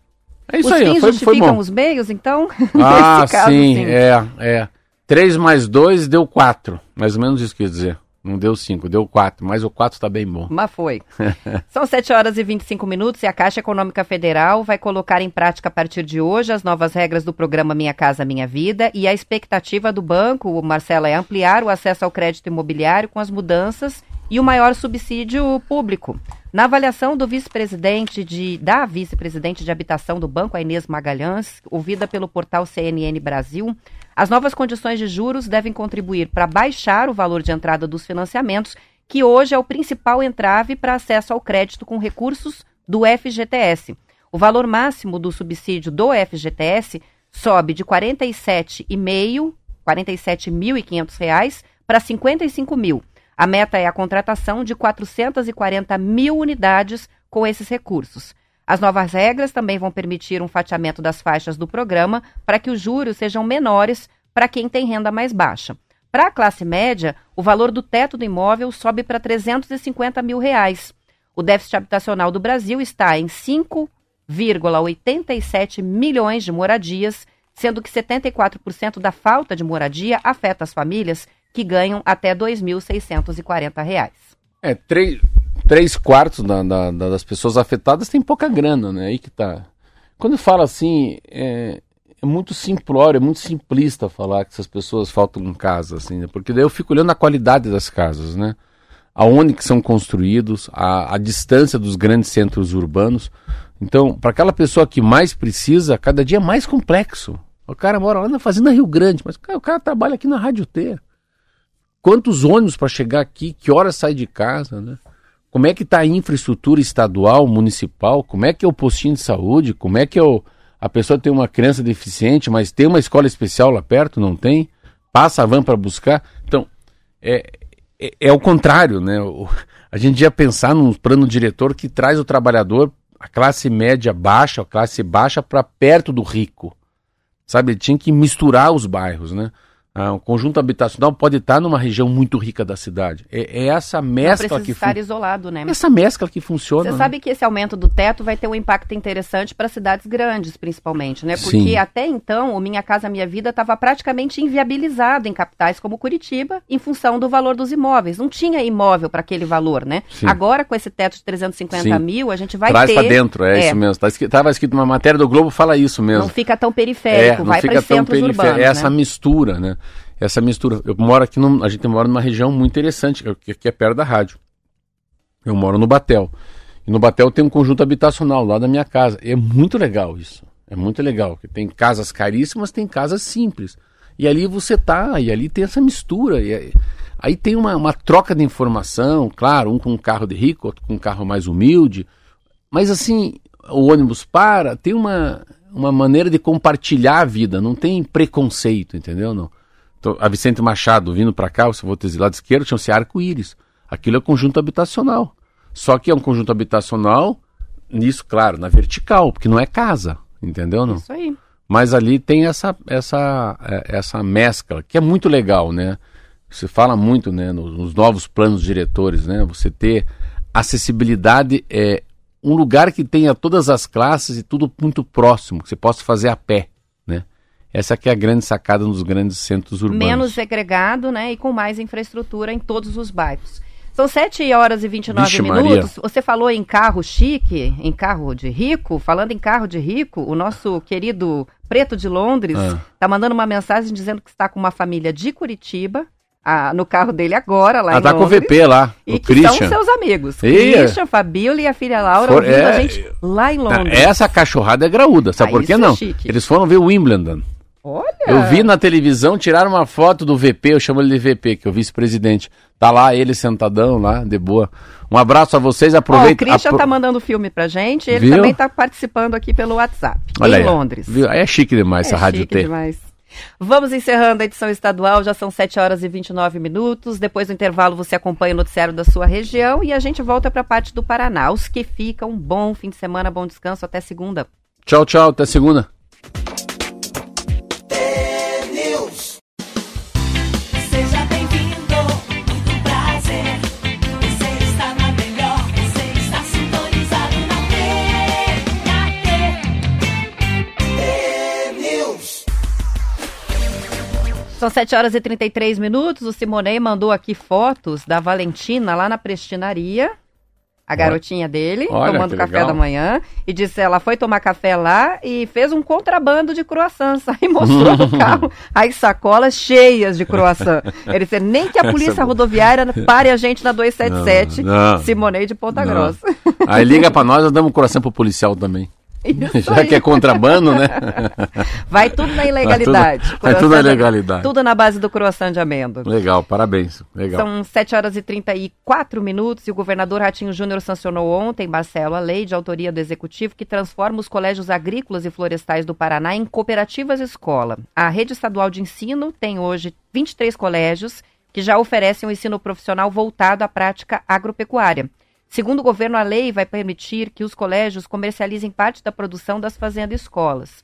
É isso os aí, fins foi, justificam foi os meios, então? Ah, caso, sim, é, é. 3 mais 2 deu 4. Mais ou menos isso que eu ia dizer. Não deu 5, deu 4, mas o 4 está bem bom. Mas foi. São 7 horas e 25 minutos e a Caixa Econômica Federal vai colocar em prática a partir de hoje as novas regras do programa Minha Casa Minha Vida e a expectativa do banco, o Marcela, é ampliar o acesso ao crédito imobiliário com as mudanças e o maior subsídio público. Na avaliação do vice-presidente de da vice-presidente de habitação do banco, a Inês Magalhães, ouvida pelo portal CNN Brasil, as novas condições de juros devem contribuir para baixar o valor de entrada dos financiamentos, que hoje é o principal entrave para acesso ao crédito com recursos do FGTS. O valor máximo do subsídio do FGTS sobe de R$ 47,5 47.500 reais para 55 mil. A meta é a contratação de 440 mil unidades com esses recursos. As novas regras também vão permitir um fatiamento das faixas do programa para que os juros sejam menores para quem tem renda mais baixa. Para a classe média, o valor do teto do imóvel sobe para 350 mil reais. O déficit habitacional do Brasil está em 5,87 milhões de moradias sendo que 74% da falta de moradia afeta as famílias que ganham até R$ 2.640. É, três, três quartos da, da, das pessoas afetadas têm pouca grana, né? Aí que tá. Quando fala assim, é, é, muito simplório, é muito simplista falar que essas pessoas faltam em casa, assim, né? Porque daí eu fico olhando a qualidade das casas, né? Aonde que são construídos, a, a distância dos grandes centros urbanos. Então, para aquela pessoa que mais precisa, cada dia é mais complexo. O cara mora lá na Fazenda Rio Grande, mas cara, o cara trabalha aqui na Rádio T. Quantos ônibus para chegar aqui? Que horas sai de casa, né? Como é que está a infraestrutura estadual, municipal? Como é que é o postinho de saúde? Como é que é o... a pessoa tem uma criança deficiente, mas tem uma escola especial lá perto? Não tem? Passa a van para buscar? Então, é, é, é, o contrário, né? O, a gente ia pensar num plano diretor que traz o trabalhador, a classe média baixa, a classe baixa, para perto do rico. Sabe, ele tinha que misturar os bairros, né? Ah, o conjunto habitacional pode estar numa região muito rica da cidade. É, é essa mescla Não que estar isolado, né? Essa mescla que funciona. Você né? sabe que esse aumento do teto vai ter um impacto interessante para cidades grandes, principalmente, né? Porque Sim. até então o Minha Casa Minha Vida estava praticamente inviabilizado em capitais como Curitiba, em função do valor dos imóveis. Não tinha imóvel para aquele valor, né? Sim. Agora com esse teto de 350 Sim. mí,l a gente vai Traz ter. para dentro, é, isso mesmo. Tá escrito, tava escrito uma matéria do Globo fala isso mesmo. Não fica tão é, periférico, não vai para centros periférico. urbanos. É essa né? mistura, né? Essa mistura. Eu moro aqui, num, a gente mora numa região muito interessante, que, que é perto da rádio. Eu moro no Batel. E no Batel tem um conjunto habitacional lá da minha casa. E é muito legal isso. É muito legal. Porque tem casas caríssimas, tem casas simples. E ali você tá, e ali tem essa mistura. E aí, aí tem uma, uma troca de informação, claro, um com um carro de rico, outro com um carro mais humilde. Mas assim, o ônibus para, tem uma, uma maneira de compartilhar a vida, não tem preconceito, entendeu? Não. Então, a Vicente Machado vindo para cá, eu vou ter lado esquerdo, chama-se arco-íris. Aquilo é conjunto habitacional. Só que é um conjunto habitacional, nisso, claro, na vertical, porque não é casa, entendeu? Não? Isso aí. Mas ali tem essa, essa, é, essa mescla, que é muito legal, né? Você fala muito né, nos, novos planos diretores, né? Você ter acessibilidade, é um lugar que tenha todas as classes e tudo muito próximo, que você possa fazer a pé? Essa que é a grande sacada nos grandes centros urbanos. Menos segregado, né? E com mais infraestrutura em todos os bairros. São 7 horas e 29 Vixe, minutos. Maria. Você falou em carro chique, em carro de rico. Falando em carro de rico, o nosso querido Preto de Londres Ah. tá mandando uma mensagem dizendo que está com uma família de Curitiba, ah, no carro dele agora, lá Ah, em tá com o Londres. VP lá, E o que são Christian. seus amigos. Ih, Christian, Fabíola e a filha Laura For- ouvindo é, a gente lá em Ah, Londres. Essa cachorrada é graúda, sabe Ah, por que é não? Eles foram ver o Wimbledon. Olha! Eu vi na televisão, tiraram uma foto do VP, eu chamo ele de VP, que é o vice-presidente. Tá lá ele sentadão lá, de boa. Um abraço a vocês, Ó, o aproveita. Christian apro- tá mandando filme pra gente, ele Viu? também tá participando aqui pelo WhatsApp, Olha em aí. Londres. Viu? É chique demais É essa rádio chique T. demais. Vamos encerrando a edição estadual, já são 7 horas e 29 minutos. Depois do intervalo você acompanha o noticiário da sua região e a gente volta para a parte do Paraná. Os que ficam, bom fim de semana, bom descanso, até segunda. Tchau, tchau, até segunda. São 7 horas e 33 minutos. O Simonei mandou aqui fotos da Valentina lá na prestinaria. A garotinha dele, Olha, tomando café legal. da manhã. E disse ela foi tomar café lá e fez um contrabando de croissants. Aí mostrou no carro as sacolas cheias de croissant. Ele disse, nem que a é polícia boa. rodoviária pare a gente na 277, Não, não. Simonei de Ponta Não. Grossa. Aí liga pra nós, nós damos um coração pro policial também. Isso Já aí. que é contrabando, né? Vai tudo na ilegalidade. Vai tudo- vai tudo na de- ilegalidade. Tudo na base do croissant de amêndoa. Legal, parabéns. Legal. São 7 horas e 34 minutos e o governador Ratinho Júnior sancionou ontem, Marcelo, a lei de autoria do Executivo que transforma os colégios agrícolas e florestais do Paraná em cooperativas escola. A rede estadual de ensino tem hoje 23 colégios que já oferecem um ensino profissional voltado à prática agropecuária. Segundo o governo, a lei vai permitir que os colégios comercializem parte da produção das fazendas escolas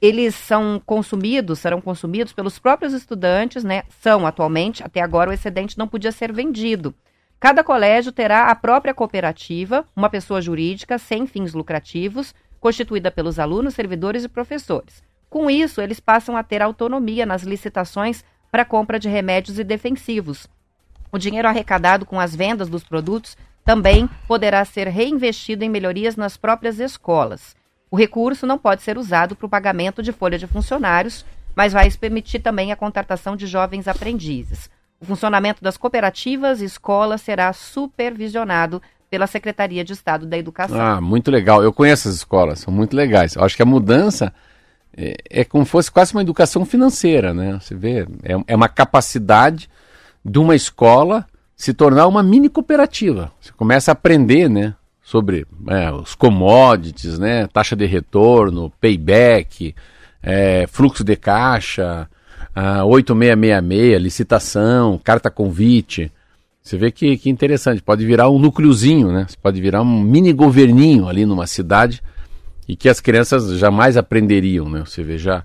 eles são consumidos, serão consumidos pelos próprios estudantes, né? São atualmente, até agora o excedente não podia ser vendido. Cada colégio terá a própria cooperativa, uma pessoa jurídica sem fins lucrativos, constituída pelos alunos, servidores e professores. Com isso, eles passam a ter autonomia nas licitações para compra de remédios e defensivos. O dinheiro arrecadado com as vendas dos produtos também poderá ser reinvestido em melhorias nas próprias escolas. O recurso não pode ser usado para o pagamento de folha de funcionários, mas vai permitir também a contratação de jovens aprendizes. O funcionamento das cooperativas e escolas será supervisionado pela Secretaria de Estado da Educação. Ah, muito legal. Eu conheço as escolas, são muito legais. Eu acho que a mudança é, é como se fosse quase uma educação financeira, né? Você vê, é, é uma capacidade de uma escola se tornar uma mini cooperativa. Você começa a aprender, né? Sobre é, os commodities, né? Taxa de retorno, payback, é, fluxo de caixa, ah, 8666, licitação, carta convite. Você vê que, que interessante, pode virar um núcleozinho, né? Você pode virar um mini governinho ali numa cidade e que as crianças jamais aprenderiam, né? Você vê já,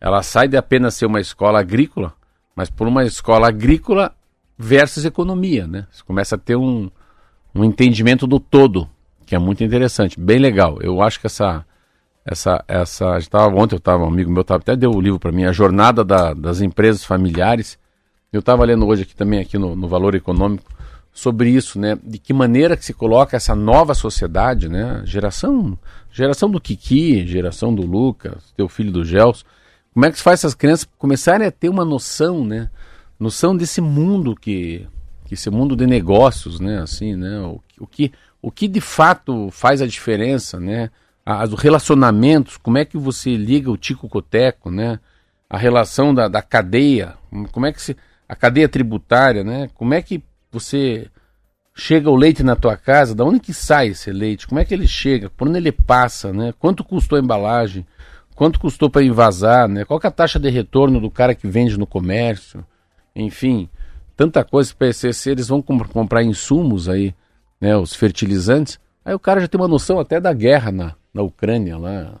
ela sai de apenas ser uma escola agrícola, mas por uma escola agrícola versus economia, né? Você começa a ter um, um entendimento do todo, que é muito interessante, bem legal. Eu acho que essa essa essa ontem eu estava um amigo meu tava, até deu o livro para mim, a jornada da- das empresas familiares. Eu estava lendo hoje aqui também aqui no, no Valor Econômico sobre isso, né? De que maneira que se coloca essa nova sociedade, né? Geração, geração do Kiki, geração do Lucas, teu filho do Gels. Como é que se faz essas crianças começarem a ter uma noção, né? Noção desse mundo que, que esse mundo de negócios, né? Assim, né? O, o que, o que de fato faz a diferença, né? As os relacionamentos, como é que você liga o tico-coteco, né? A relação da, da cadeia, como é que se a cadeia tributária, né? Como é que você chega o leite na tua casa? Da onde que sai esse leite? Como é que ele chega? Por onde ele passa, né? Quanto custou a embalagem? Quanto custou para invasar, né? Qual é a taxa de retorno do cara que vende no comércio? Enfim, tanta coisa para se eles vão com- comprar insumos aí, né? Os fertilizantes. Aí o cara já tem uma noção até da guerra na, na Ucrânia lá,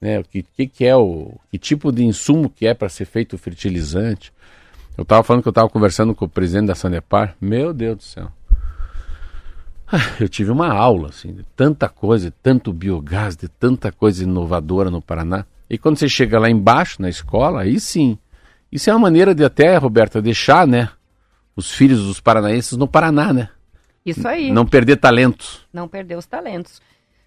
né? O que, que, que é o que tipo de insumo que é para ser feito o fertilizante? Eu estava falando que eu estava conversando com o presidente da Sanepar. Meu Deus do céu. Ah, Eu tive uma aula assim, de tanta coisa, de tanto biogás, de tanta coisa inovadora no Paraná. E quando você chega lá embaixo na escola, aí sim. Isso é uma maneira de até, Roberta, deixar, né, os filhos dos paranaenses no Paraná, né? Isso aí. Não perder talentos. não perder os talentos.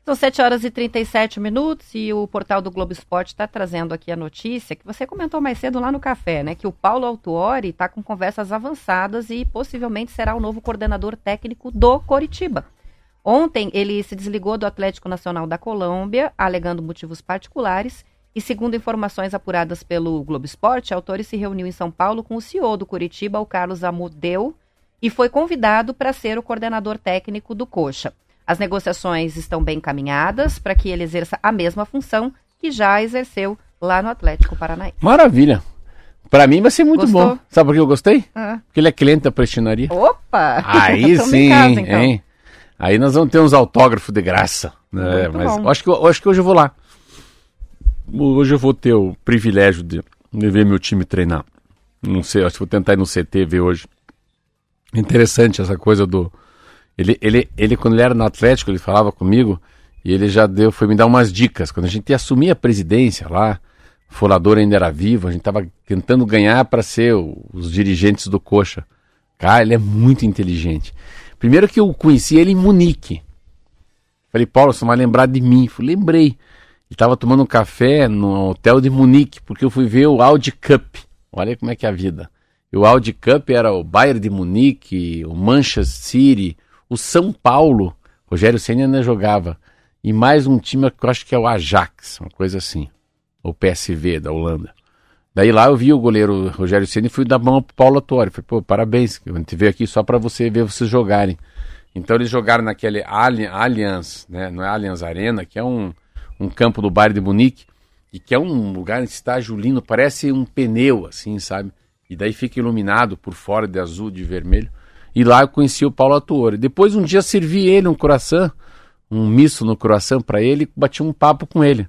São 7 horas e 37 minutos e o portal do Globo Esporte está trazendo aqui a notícia que você comentou mais cedo lá no café, né? Que o Paulo Autuori está com conversas avançadas e possivelmente será o novo coordenador técnico do Coritiba. Ontem ele se desligou do Atlético Nacional da Colômbia, alegando motivos particulares. E segundo informações apuradas pelo Globo Esporte, Autori se reuniu em São Paulo com o CEO do Curitiba, o Carlos Amudeu, e foi convidado para ser o coordenador técnico do Coxa. As negociações estão bem caminhadas para que ele exerça a mesma função que já exerceu lá no Atlético Paranaense. Maravilha. Para mim vai ser muito Gostou? bom. Sabe por que eu gostei? Ah. Porque ele é cliente da prestinaria. Opa! Aí sim, casa, então. hein? Aí nós vamos ter uns autógrafos de graça. Né? Mas bom. acho que, acho que hoje eu vou lá. Hoje eu vou ter o privilégio de, ver meu time treinar. Não sei, acho que vou tentar ir no CT ver hoje. Interessante essa coisa do. Ele, ele, ele, quando ele era no Atlético, ele falava comigo e ele já deu, foi me dar umas dicas. Quando a gente ia assumir a presidência lá, Folador ainda era vivo, a gente estava tentando ganhar para ser o- os dirigentes do Coxa. Cara, ele é muito inteligente. Primeiro que eu conheci ele em Munique. Falei, Paulo, você vai lembrar de mim. Falei, lembrei. Estava tomando um café no hotel de Munique, porque eu fui ver o Audi Cup. Olha como é que é a vida. E o Audi Cup era o Bayern de Munique, o Manchester City, o São Paulo. Rogério Senna ainda jogava. e mais um time que eu acho que é o Ajax, uma coisa assim. O PSV da Holanda. Daí lá eu vi o goleiro Rogério Ceni e fui dar mão pro Paulo Autori. Falei, pô, parabéns, a gente veio aqui só para você ver vocês jogarem. Então eles jogaram naquele Allianz, né? Não é Allianz Arena, que é um, um campo do bairro de Munique, e que é um lugar estágio lindo, parece um pneu, assim, sabe? E daí fica iluminado por fora de azul, de vermelho. E lá eu conheci o Paulo Autori. Depois um dia servi ele um croissant, um misto no croissant para ele, bati um papo com ele.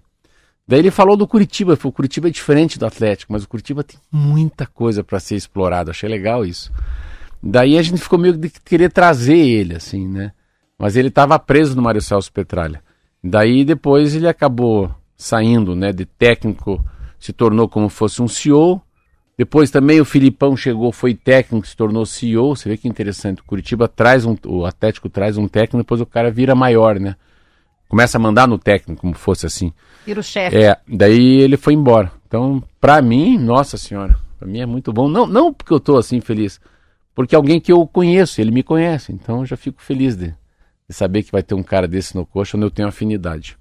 Daí ele falou do Curitiba, falou, o Curitiba é diferente do Atlético, mas o Curitiba tem muita coisa para ser explorado, achei legal isso. Daí a gente ficou meio de querer trazer ele, assim, né? Mas ele estava preso no Mário Celso Petralha. Daí depois ele acabou saindo, né, de técnico, se tornou como fosse um CEO. Depois também o Filipão chegou, foi técnico, se tornou CEO. Você vê que interessante. O Curitiba traz um, o Atlético traz um técnico, depois o cara vira maior, né? Começa a mandar no técnico, como fosse assim. Vira o chefe. É, daí ele foi embora. Então, pra mim, nossa senhora, pra mim é muito bom. Não, não porque eu tô assim feliz, porque alguém que eu conheço, ele me conhece. Então eu já fico feliz de, de saber que vai ter um cara desse no coxa onde eu tenho afinidade.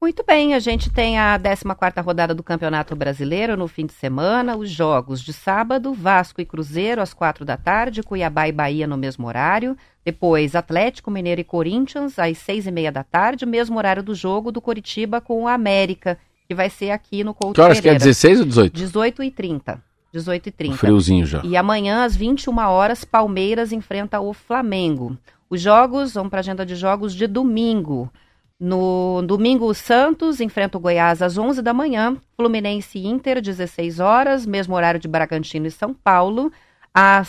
Muito bem, a gente tem a 14ª rodada do Campeonato Brasileiro no fim de semana, os jogos de sábado, Vasco e Cruzeiro às quatro da tarde, Cuiabá e Bahia no mesmo horário, depois Atlético, Mineiro e Corinthians às seis e meia da tarde, mesmo horário do jogo do Coritiba com o América, que vai ser aqui no Couto Que horas que é? Pereira. 16 ou 18? 18 e 30. 18 e 30. Friozinho já. E amanhã, às 21 horas, Palmeiras enfrenta o Flamengo. Os jogos, vamos para a agenda de jogos de domingo. No domingo, o Santos enfrenta o Goiás às 11 da manhã. Fluminense e Inter, 16 horas. Mesmo horário de Bragantino e São Paulo. Ah,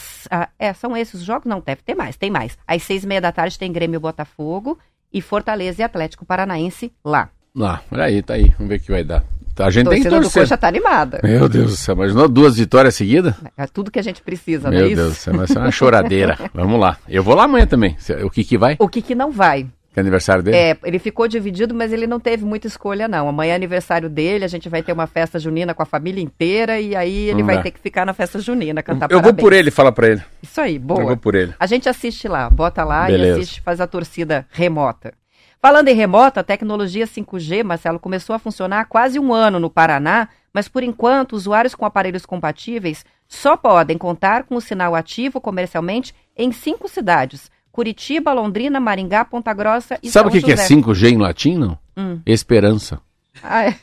é, são esses os jogos? Não, deve ter mais, tem mais. Às seis e meia da tarde tem Grêmio Botafogo. E Fortaleza e Atlético Paranaense lá. Ah, olha aí, tá aí. Vamos ver o que vai dar. A gente tem que torcida do torcer. Coxa tá animada. Meu Deus do céu, imaginou duas vitórias seguidas? É tudo que a gente precisa, não Meu é isso? Deus do céu, vai ser uma choradeira. Vamos lá. Eu vou lá amanhã também. O que que vai? O que que não vai? Que é aniversário dele? É, ele ficou dividido, mas ele não teve muita escolha, não. Amanhã é aniversário dele, a gente vai ter uma festa junina com a família inteira e aí ele Não vai dá. ter que ficar na festa junina, cantar eu vou parabéns. por ele, fala pra ele. Isso aí, boa. Eu vou por ele. A gente assiste lá, bota lá Beleza. e assiste, faz a torcida remota. Falando em remota, a tecnologia 5G, Marcelo, começou a funcionar há quase um ano no Paraná, mas por enquanto, usuários com aparelhos compatíveis só podem contar com o sinal ativo comercialmente em cinco cidades: Curitiba, Londrina, Maringá, Ponta Grossa e Sabe o São que, que é José. 5G em latim, não? Hum. Esperança. Ah, é?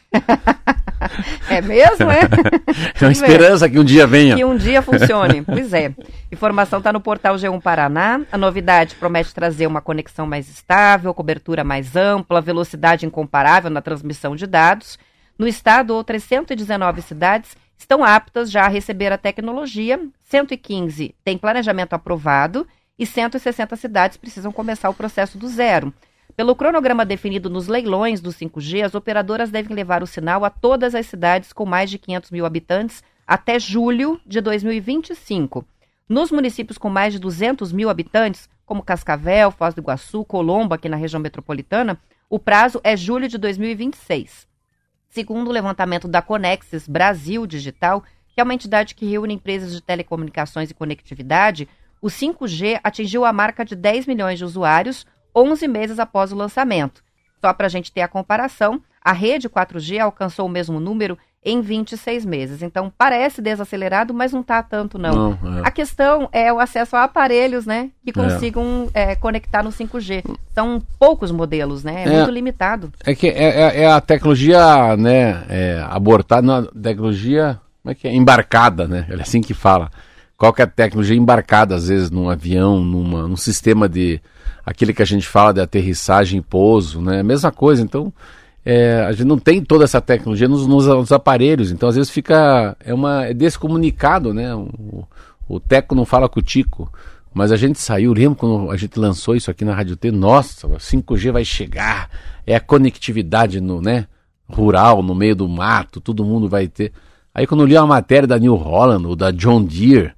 é mesmo, é? É uma esperança que um dia venha. Que um dia funcione. Pois é. Informação está no portal G1 Paraná. A novidade promete trazer uma conexão mais estável, cobertura mais ampla, velocidade incomparável na transmissão de dados. No estado, outras 119 cidades estão aptas já a receber a tecnologia. 115 têm planejamento aprovado e 160 cidades precisam começar o processo do zero. Pelo cronograma definido nos leilões do 5G, as operadoras devem levar o sinal a todas as cidades com mais de 500 mil habitantes até julho de 2025. Nos municípios com mais de 200 mil habitantes, como Cascavel, Foz do Iguaçu, Colombo, aqui na região metropolitana, o prazo é julho de 2026. Segundo o levantamento da Conexis Brasil Digital, que é uma entidade que reúne empresas de telecomunicações e conectividade, o 5G atingiu a marca de 10 milhões de usuários 11 meses após o lançamento. Só para a gente ter a comparação, a rede 4G alcançou o mesmo número em 26 meses. Então parece desacelerado, mas não está tanto não. Não, é. A questão é o acesso a aparelhos, né, que consigam é, conectar no 5G. São poucos modelos, né? É, É. muito limitado. É que é, é- é a tecnologia, né, é, abortada, tecnologia, como é que é? Embarcada, né? É assim que fala. Qual que é a tecnologia embarcada, às vezes, num avião, numa, num sistema de, aquele que a gente fala de aterrissagem e pouso, né? A mesma coisa, então, é, a gente não tem toda essa tecnologia nos, nos- nos aparelhos, então às vezes fica, é uma, é descomunicado, né? O, o Teco não fala com o Tico, mas a gente saiu, lembro quando a gente lançou isso aqui na Rádio T, nossa, o 5G vai chegar, é a conectividade no, né, rural, no meio do mato, todo mundo vai ter. Aí quando eu li a matéria da New Holland, ou da John Deere,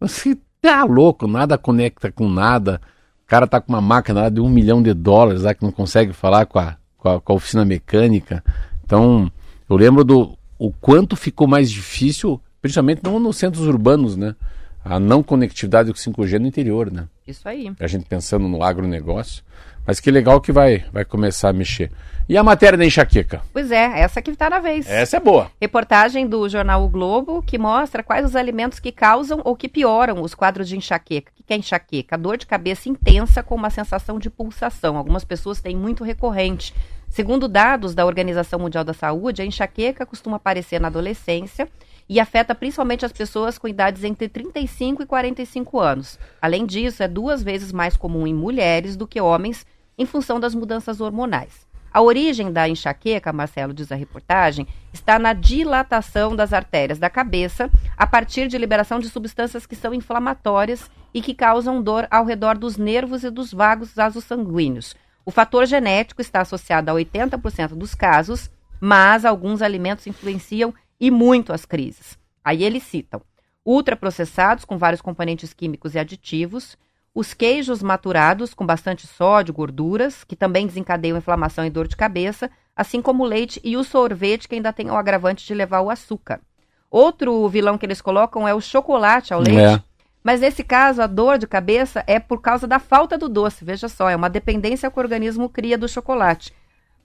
você tá louco, nada conecta com nada. O cara tá com uma máquina lá de um milhão de dólares lá que não consegue falar com a, com a, com a oficina mecânica. Então, eu lembro do o quanto ficou mais difícil, principalmente não nos centros urbanos, né? A não conectividade com 5G no interior, né? Isso aí. A gente pensando no agronegócio. Mas que legal que vai, vai começar a mexer. E a matéria da enxaqueca? Pois é, essa que está na vez. Essa é boa. Reportagem do jornal O Globo que mostra quais os alimentos que causam ou que pioram os quadros de enxaqueca. O que é enxaqueca? Dor de cabeça intensa com uma sensação de pulsação. Algumas pessoas têm muito recorrente. Segundo dados da Organização Mundial da Saúde, a enxaqueca costuma aparecer na adolescência e afeta principalmente as pessoas com idades entre 35 e 45 anos. Além disso, é duas vezes mais comum em mulheres do que homens em função das mudanças hormonais. A origem da enxaqueca, Marcelo diz a reportagem, está na dilatação das artérias da cabeça a partir de liberação de substâncias que são inflamatórias e que causam dor ao redor dos nervos e dos vagos vasos sanguíneos. O fator genético está associado a 80% dos casos, mas alguns alimentos influenciam e muito as crises. Aí eles citam ultraprocessados com vários componentes químicos e aditivos, os queijos maturados com bastante sódio, gorduras, que também desencadeiam inflamação e dor de cabeça, assim como o leite e o sorvete, que ainda tem o agravante de levar o açúcar. Outro vilão que eles colocam é o chocolate ao leite. É. Mas nesse caso, a dor de cabeça é por causa da falta do doce. Veja só, é uma dependência que o organismo cria do chocolate.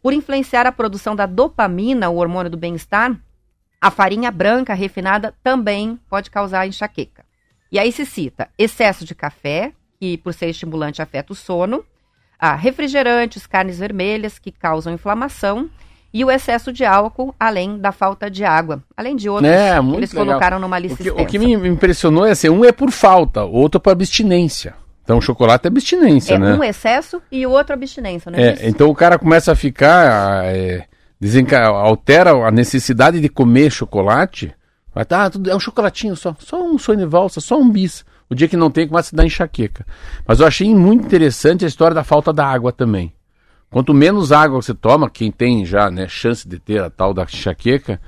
Por influenciar a produção da dopamina, o hormônio do bem-estar, a farinha branca refinada também pode causar enxaqueca. E aí se cita excesso de café, que por ser estimulante afeta o sono, a refrigerantes, carnes vermelhas, que causam inflamação, e o excesso de álcool, além da falta de água. Além de outros É, que eles legal. colocaram numa lista O que, o que me impressionou é assim, um é por falta, outro é por abstinência. Então o chocolate é abstinência, É né? um excesso e o outro abstinência, não é, É, isso? então o cara começa a ficar. É, desenca- altera a necessidade de comer chocolate. Vai tá, tudo, é um chocolatinho só, só um sonho de valsa, só um bis. O dia que não tem, começa a dar enxaqueca. Mas eu achei muito interessante a história da falta da água também. Quanto menos água você toma, quem tem já né, chance de ter a tal da enxaqueca,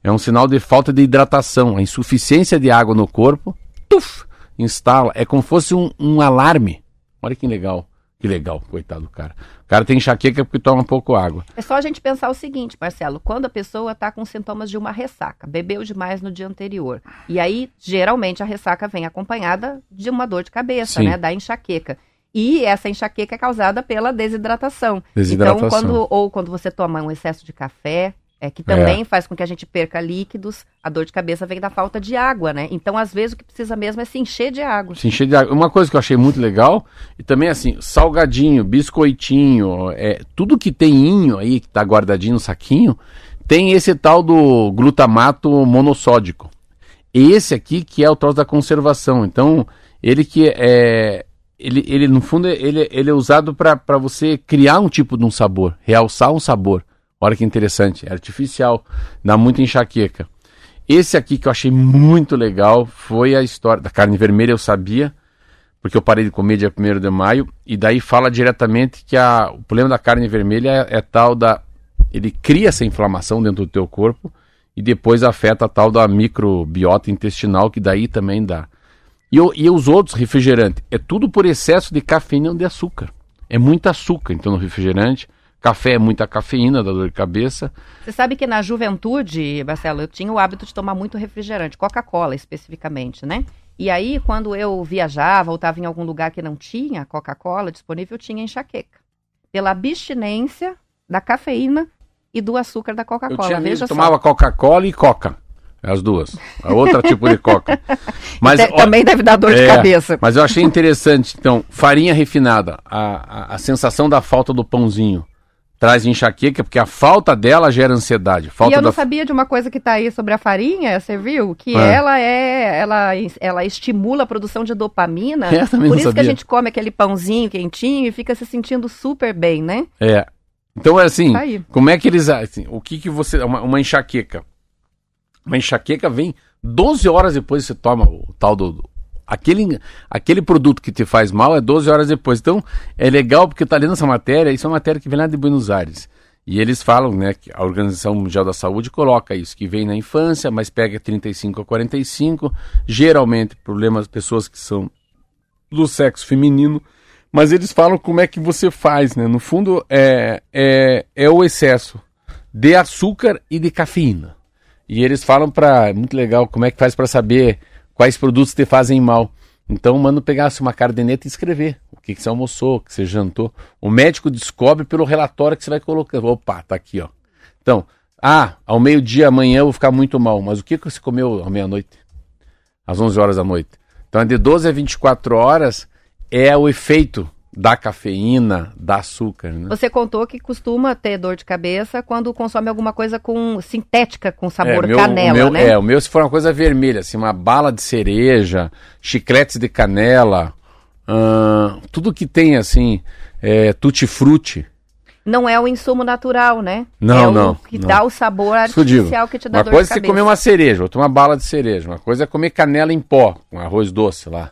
é um sinal de falta de hidratação. A insuficiência de água no corpo, tuf, instala. É como se fosse um, um alarme. Olha que legal. Que legal, coitado do cara. O cara tem enxaqueca porque toma pouco água. É só a gente pensar o seguinte, Marcelo, quando a pessoa está com sintomas de uma ressaca, bebeu demais no dia anterior, e aí geralmente a ressaca vem acompanhada de uma dor de cabeça, Sim. né, da enxaqueca. E essa enxaqueca é causada pela desidratação. Desidratação. Então, quando ou quando você toma um excesso de café, é que também faz com que a gente perca líquidos, a dor de cabeça vem da falta de água, né? Então, às vezes o que precisa mesmo é se encher de água. Se encher de água. Uma coisa que eu achei muito legal, e também assim, salgadinho, biscoitinho, é, tudo que tem inho aí, que tá guardadinho no saquinho, tem esse tal do glutamato monossódico. Esse aqui que é o troço da conservação. Então, ele que é. Ele, ele no fundo, ele, ele é usado para você criar um tipo de um sabor, realçar um sabor. Olha que interessante, é artificial, dá muita enxaqueca. Esse aqui que eu achei muito legal foi a história da carne vermelha, eu sabia, porque eu parei de comer dia 1 de maio, e daí fala diretamente que a, o problema da carne vermelha é, é tal da. Ele cria essa inflamação dentro do teu corpo e depois afeta a tal da microbiota intestinal, que daí também dá. E, e os outros refrigerantes, é tudo por excesso de cafeína ou de açúcar. É muito açúcar, então, no refrigerante. Café é muita cafeína, dá dor de cabeça. Você sabe que na juventude, Marcelo, eu tinha o hábito de tomar muito refrigerante, Coca-Cola especificamente, né? E aí, quando eu viajava ou estava em algum lugar que não tinha Coca-Cola disponível, eu tinha enxaqueca. Pela abstinência da cafeína e do açúcar da Eu Coca-Cola. tinha que só. tomava Coca-Cola e Coca. As duas. A outra tipo de Coca. Mas, ó, Também deve dar dor de é, cabeça. Mas eu achei interessante. Então, farinha refinada. A, a, a sensação da falta do pãozinho traz enxaqueca, porque a falta dela gera ansiedade. E Falta eu não da... sabia de uma coisa que está aí sobre a farinha, você viu? Que É. ela é, ela, ela estimula a produção de dopamina. É, também Por isso que sabia. a gente come aquele pãozinho quentinho e fica se sentindo super bem, né? É. Então, é assim, Tá como é que eles... Assim, o que que você... Uma, uma enxaqueca. Uma enxaqueca vem 12 horas depois que você toma o tal do... Aquele, aquele produto que te faz mal é 12 horas depois. Então, é legal porque tá lendo essa matéria, isso é uma matéria que vem lá de Buenos Aires. E eles falam, né, que a Organização Mundial da Saúde coloca isso, que vem na infância, mas pega 35 a 45, geralmente problemas, pessoas que são do sexo feminino, mas eles falam como é que você faz, né? No fundo, é, é, é o excesso de açúcar e de cafeína. E eles falam para muito legal como é que faz para saber quais produtos te fazem mal. Então, mano, pegasse uma cardeneta e escrever o que, que você almoçou, o que você jantou. O médico descobre pelo relatório que você vai colocando. Opa, tá aqui, ó. Então, ah, ao meio-dia amanhã eu vou ficar muito mal, mas o que, que você comeu à meia-noite? Às 11 horas da noite. Então, é de 12 a 24 horas é o efeito da cafeína, da açúcar, né? Você contou que costuma ter dor de cabeça quando consome alguma coisa com sintética, com sabor É, meu- canela, meu, né? É, o meu se for uma coisa vermelha, assim, uma bala de cereja, chicletes de canela, tudo que tem, assim, é, tutti-frutti. Não é o insumo natural, né? Não, é o não, que não. dá o sabor artificial que te dá Uma dor coisa é de você cabeça. comer uma cereja, outra uma bala de cereja. Uma coisa é comer canela em pó, com arroz doce lá,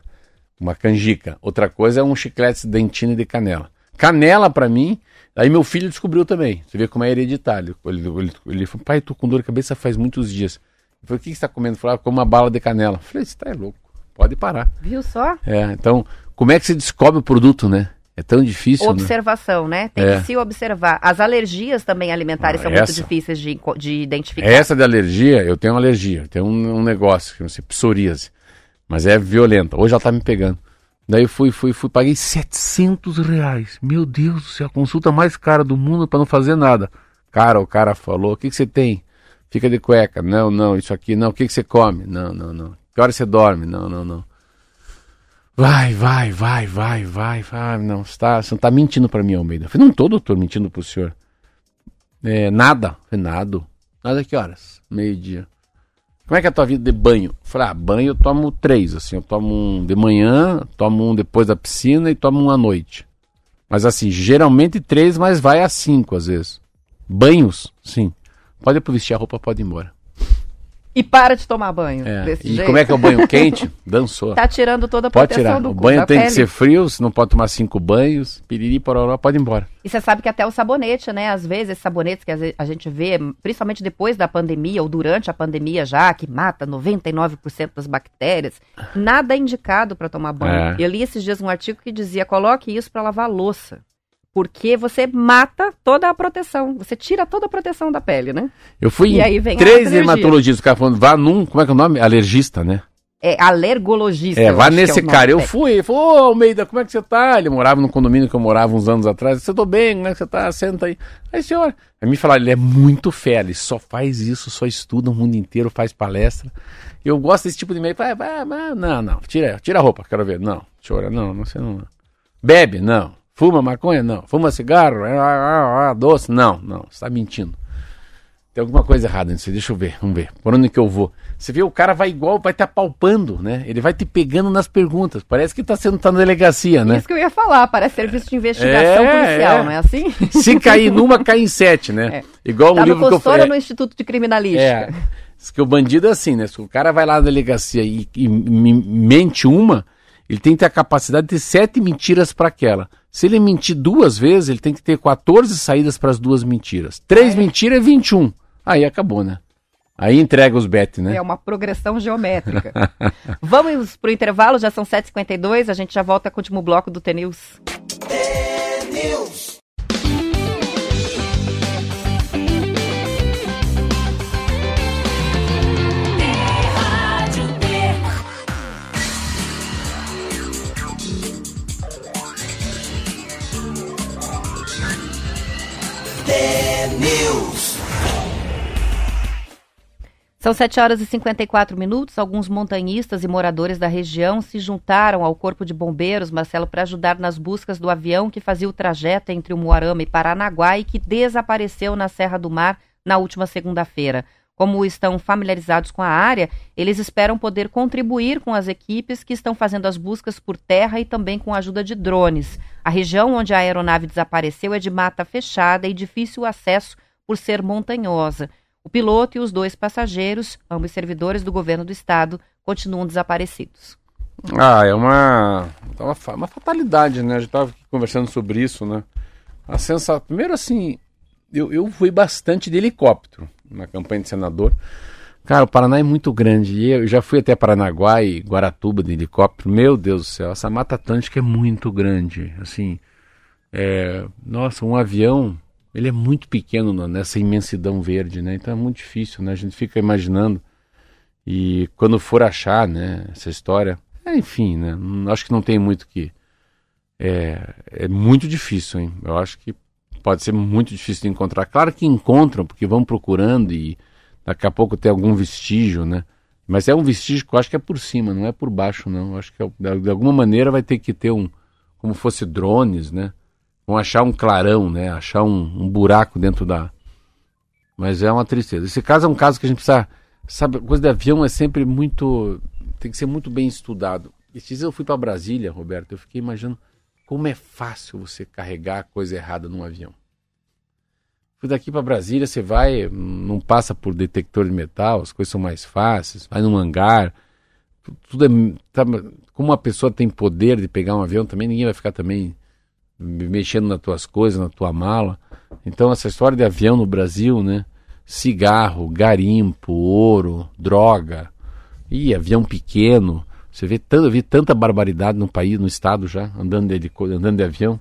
uma canjica. Outra coisa é um chiclete de dentina de canela. Canela, pra mim, aí meu filho descobriu também. Você vê como é hereditário. Ele, ele, ele falou, pai, tô com dor de cabeça faz muitos dias. Eu falei, o que você tá comendo? Ele falou, ah, como uma bala de canela. Eu falei, você tá é louco, pode parar. Viu só? É, então, como é que se descobre o produto, né? É tão difícil, né? Observação, né? Tem É. que se observar. As alergias também alimentares Ah, são muito essa? difíceis de, de identificar. Essa de alergia, eu tenho uma alergia, eu tenho um, um negócio, que chama-se psoríase. Mas é violenta. Hoje ela tá me pegando. Daí eu fui, fui, fui, paguei 700 reais. Meu Deus do céu, a consulta mais cara do mundo para não fazer nada. Cara, o cara falou, o que, que você tem? Fica de cueca. Não, não, isso aqui, não. O que, que você come? Não, não, não. Que hora você dorme? Não, não, não. Vai, vai, vai, vai, vai, vai. Não, você, tá, você não tá mentindo para mim, Almeida. Eu falei, não tô, doutor, mentindo pro senhor. É, nada. Falei, nada. Nada que horas? Meio-dia. Como é que é a tua vida de banho? Eu falei, ah, banho eu tomo três, assim. Eu tomo um de manhã, tomo um depois da piscina e tomo um à noite. Mas assim, geralmente três, mas vai a cinco às vezes. Banhos, sim. Pode ir pro vestir a roupa, pode ir embora. E para de tomar banho. É. E jeito. como é que é o banho quente? Dançou. Tá tirando toda a Pode proteção tirar. do O banho tem que pele. ser frio, você não pode tomar cinco banhos. Piriri, pororó, pode ir embora. E você sabe que até o sabonete, né? Às vezes, esses sabonetes que a gente vê, principalmente depois da pandemia ou durante a pandemia já, que mata 99% das bactérias, nada é indicado para tomar banho. É. Eu li esses dias um artigo que dizia: coloque isso para lavar louça. Porque você mata toda a proteção. Você tira toda a proteção da pele, né? Eu fui E aí vem três alergia. dermatologistas, o cara falando, vá num, como é que é o nome? Alergista, né? É alergologista. É, vá que nesse nome cara. Eu técnico. fui, ele falou, ô Almeida, como é que você tá? Ele morava no condomínio que eu morava uns anos atrás. Você tô bem, como é que você tá? Senta aí. Aí, senhor, aí me falaram, ele é muito fera, ele só faz isso, só estuda o mundo inteiro, faz palestra. Eu gosto desse tipo de meio. Vai, vai, vai, não, não, tira, tira a roupa, quero ver. Não, chora, não, não sei não. Bebe, não. Fuma maconha, não. Fuma cigarro, ah, ah, ah, doce, não, não, você tá mentindo. Tem alguma coisa errada nisso deixa eu ver, vamos ver. Por onde que eu vou? Você vê, o cara vai igual, vai te apalpando, né? Ele vai te pegando nas perguntas. Parece que tá sendo tá na delegacia, né? Isso que eu ia falar, parece serviço de investigação É, policial, é. não é assim? Se cair numa, cai em sete, né? É. Igual um tá no livro que eu falei. no Instituto de Criminalística. É. Diz que o bandido é assim, né? Se o cara vai lá na delegacia e, e me- mente uma, ele tem que ter a capacidade de sete mentiras para aquela. Se ele mentir duas vezes, ele tem que ter 14 saídas para as duas mentiras. Três mentiras é 21. Aí acabou, né? Aí entrega os bet, né? É uma progressão geométrica. Vamos pro intervalo, já são 7h52, a gente já volta com o último bloco do T-News. News. News. São 7 horas e 54 minutos. Alguns montanhistas e moradores da região se juntaram ao Corpo de Bombeiros, Marcelo, para ajudar nas buscas do avião que fazia o trajeto entre o Moarama e Paranaguá e que desapareceu na Serra do Mar na última segunda-feira. Como estão familiarizados com a área, eles esperam poder contribuir com as equipes que estão fazendo as buscas por terra e também com a ajuda de drones. A região onde a aeronave desapareceu é de mata fechada e difícil acesso por ser montanhosa. O piloto e os dois passageiros, ambos servidores do governo do estado, continuam desaparecidos. Ah, é uma, é uma, fa- uma fatalidade, né? A gente estava conversando sobre isso, né? A sensação. Primeiro, assim, eu, eu fui bastante de helicóptero na campanha de senador. Cara, o Paraná é muito grande. E eu já fui até Paranaguá e Guaratuba de helicóptero. Meu Deus do céu, essa Mata Atlântica é muito grande. Assim, é, nossa, um avião, ele é muito pequeno no- nessa imensidão verde, né? Então é muito difícil, né? A gente fica imaginando. E quando for achar, né, essa história, É, enfim, né? Não- Acho que não tem muito que. É, é muito difícil, hein? Eu acho que pode ser muito difícil de encontrar. Claro que encontram, porque vão procurando e daqui a pouco tem algum vestígio, né? Mas é um vestígio que eu acho que é por cima, não é por baixo, não. Eu acho que é- de alguma maneira vai ter que ter um. Como fosse drones, né? Vão achar um clarão, né? Achar um, um buraco dentro da. Mas é uma tristeza. Esse caso é um caso que a gente precisa. Sabe, a coisa de avião é sempre muito. Tem que ser muito bem estudado. Esses dias eu fui para Brasília, Roberto, eu fiquei imaginando como é fácil você carregar coisa errada num avião. Fui daqui para Brasília, você vai, não passa por detector de metal, as coisas são mais fáceis, vai num hangar. tu- Tudo é. tá- como uma pessoa tem poder de pegar um avião, também ninguém vai ficar também me- mexendo nas tuas coisas, na tua mala. Então, essa história de avião no Brasil, né? Cigarro, garimpo, ouro, droga. Ih, avião pequeno. Você vê tanto, eu vi tanta barbaridade no país, no estado já, andando de, andando de avião.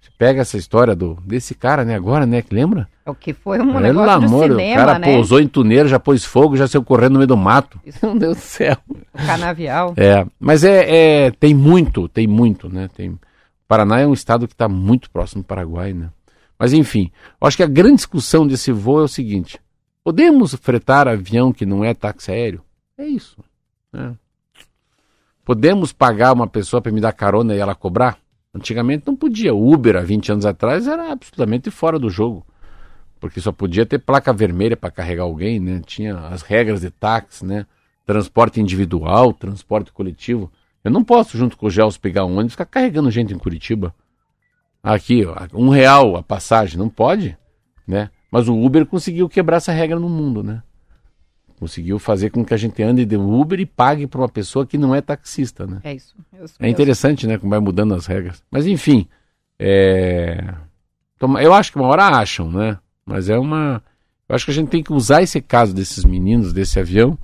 Você pega essa história do, desse cara, né, agora, né, que lembra? É o que foi um Pelo negócio amor, de o cinema, cara né? pousou em tuneiro, já pôs fogo, já saiu correndo no meio do mato. Meu Deus do céu. O canavial. É, mas é, é- tem muito, tem muito, né? Tem, o Paraná é um estado que está muito próximo do Paraguai, né? Mas enfim, acho que a grande discussão desse voo é o seguinte: podemos fretar avião que não é táxi aéreo? É isso. né? Podemos pagar uma pessoa para me dar carona e ela cobrar? Antigamente não podia. O Uber, há 20 anos atrás, era absolutamente fora do jogo. Porque só podia ter placa vermelha para carregar alguém, né? Tinha as regras de táxi, né? Transporte individual, transporte coletivo. Eu não posso, junto com o Gels, pegar um ônibus e ficar carregando gente em Curitiba. Aqui, um real a passagem, não pode, né? Mas o Uber conseguiu quebrar essa regra no mundo, né? Conseguiu fazer com que a gente ande de Uber e pague para uma pessoa que não é taxista, né? É isso. É, É interessante, né? Como vai mudando as regras. Mas enfim, é... eu acho que uma hora acham, né? Mas é uma. Eu acho que a gente tem que usar esse caso desses meninos, desse avião,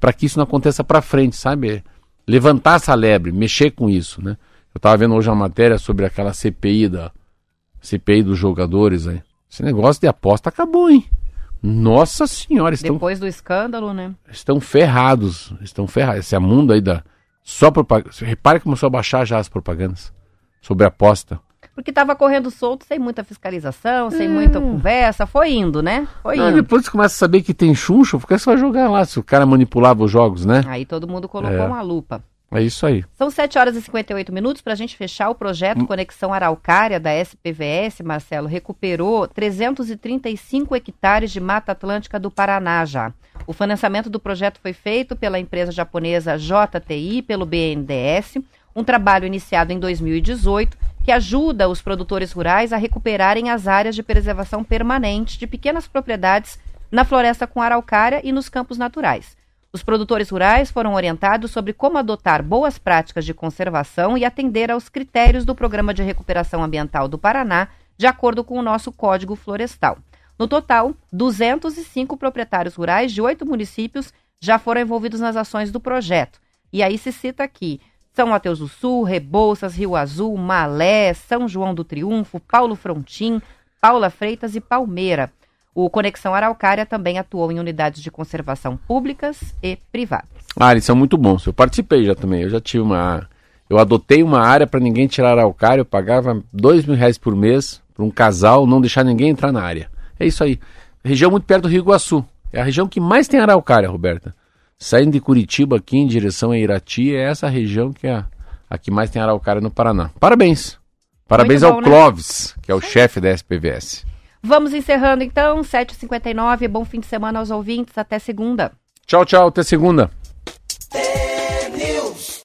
para que isso não aconteça para frente, sabe? Levantar essa lebre, mexer com isso, né? Eu tava vendo hoje uma matéria sobre aquela CPI da CPI dos jogadores aí. Esse negócio de aposta acabou, hein? Nossa senhora, estão Depois do escândalo, né? estão ferrados. Estão ferrados. Esse é mundo aí da. Só propaganda. Repare que começou a baixar já as propagandas sobre aposta. Porque tava correndo solto, sem muita fiscalização, sem muita conversa. Foi indo, né? Foi Não, indo. depois você começa a saber que tem chuncho, porque você vai jogar lá se o cara manipulava os jogos, né? Aí todo mundo colocou É. uma lupa. É isso aí. São 7 horas e 58 minutos para a gente fechar o Hum. projeto Conexão Araucária da SPVS. Marcelo recuperou 335 hectares de Mata Atlântica do Paraná já. O financiamento do projeto foi feito pela empresa japonesa JTI pelo BNDES, um trabalho iniciado em 2018 que ajuda os produtores rurais a recuperarem as áreas de preservação permanente de pequenas propriedades na floresta com araucária e nos campos naturais. Os produtores rurais foram orientados sobre como adotar boas práticas de conservação e atender aos critérios do Programa de Recuperação Ambiental do Paraná, de acordo com o nosso Código Florestal. No total, 205 proprietários rurais de oito municípios já foram envolvidos nas ações do projeto. E aí se cita aqui São Mateus do Sul, Rebouças, Rio Azul, Malé, São João do Triunfo, Paulo Frontin, Paula Freitas e Palmeira. O Conexão Araucária também atuou em unidades de conservação públicas e privadas. Ah, eles são muito bons. Eu participei já também. Eu já tive uma. Eu adotei uma área para ninguém tirar araucária. Eu pagava dois mil reais por mês para um casal não deixar ninguém entrar na área. É isso aí. Região muito perto do Rio Iguaçu. É a região que mais tem araucária, Roberta. Saindo de Curitiba aqui em direção a Irati, é essa região que é a, a que mais tem araucária no Paraná. Parabéns. Parabéns ao né? Clóvis, que é o chefe da SPVS. Vamos encerrando então, 7h59. Bom fim de semana aos ouvintes. Até segunda. Tchau, tchau. Até segunda.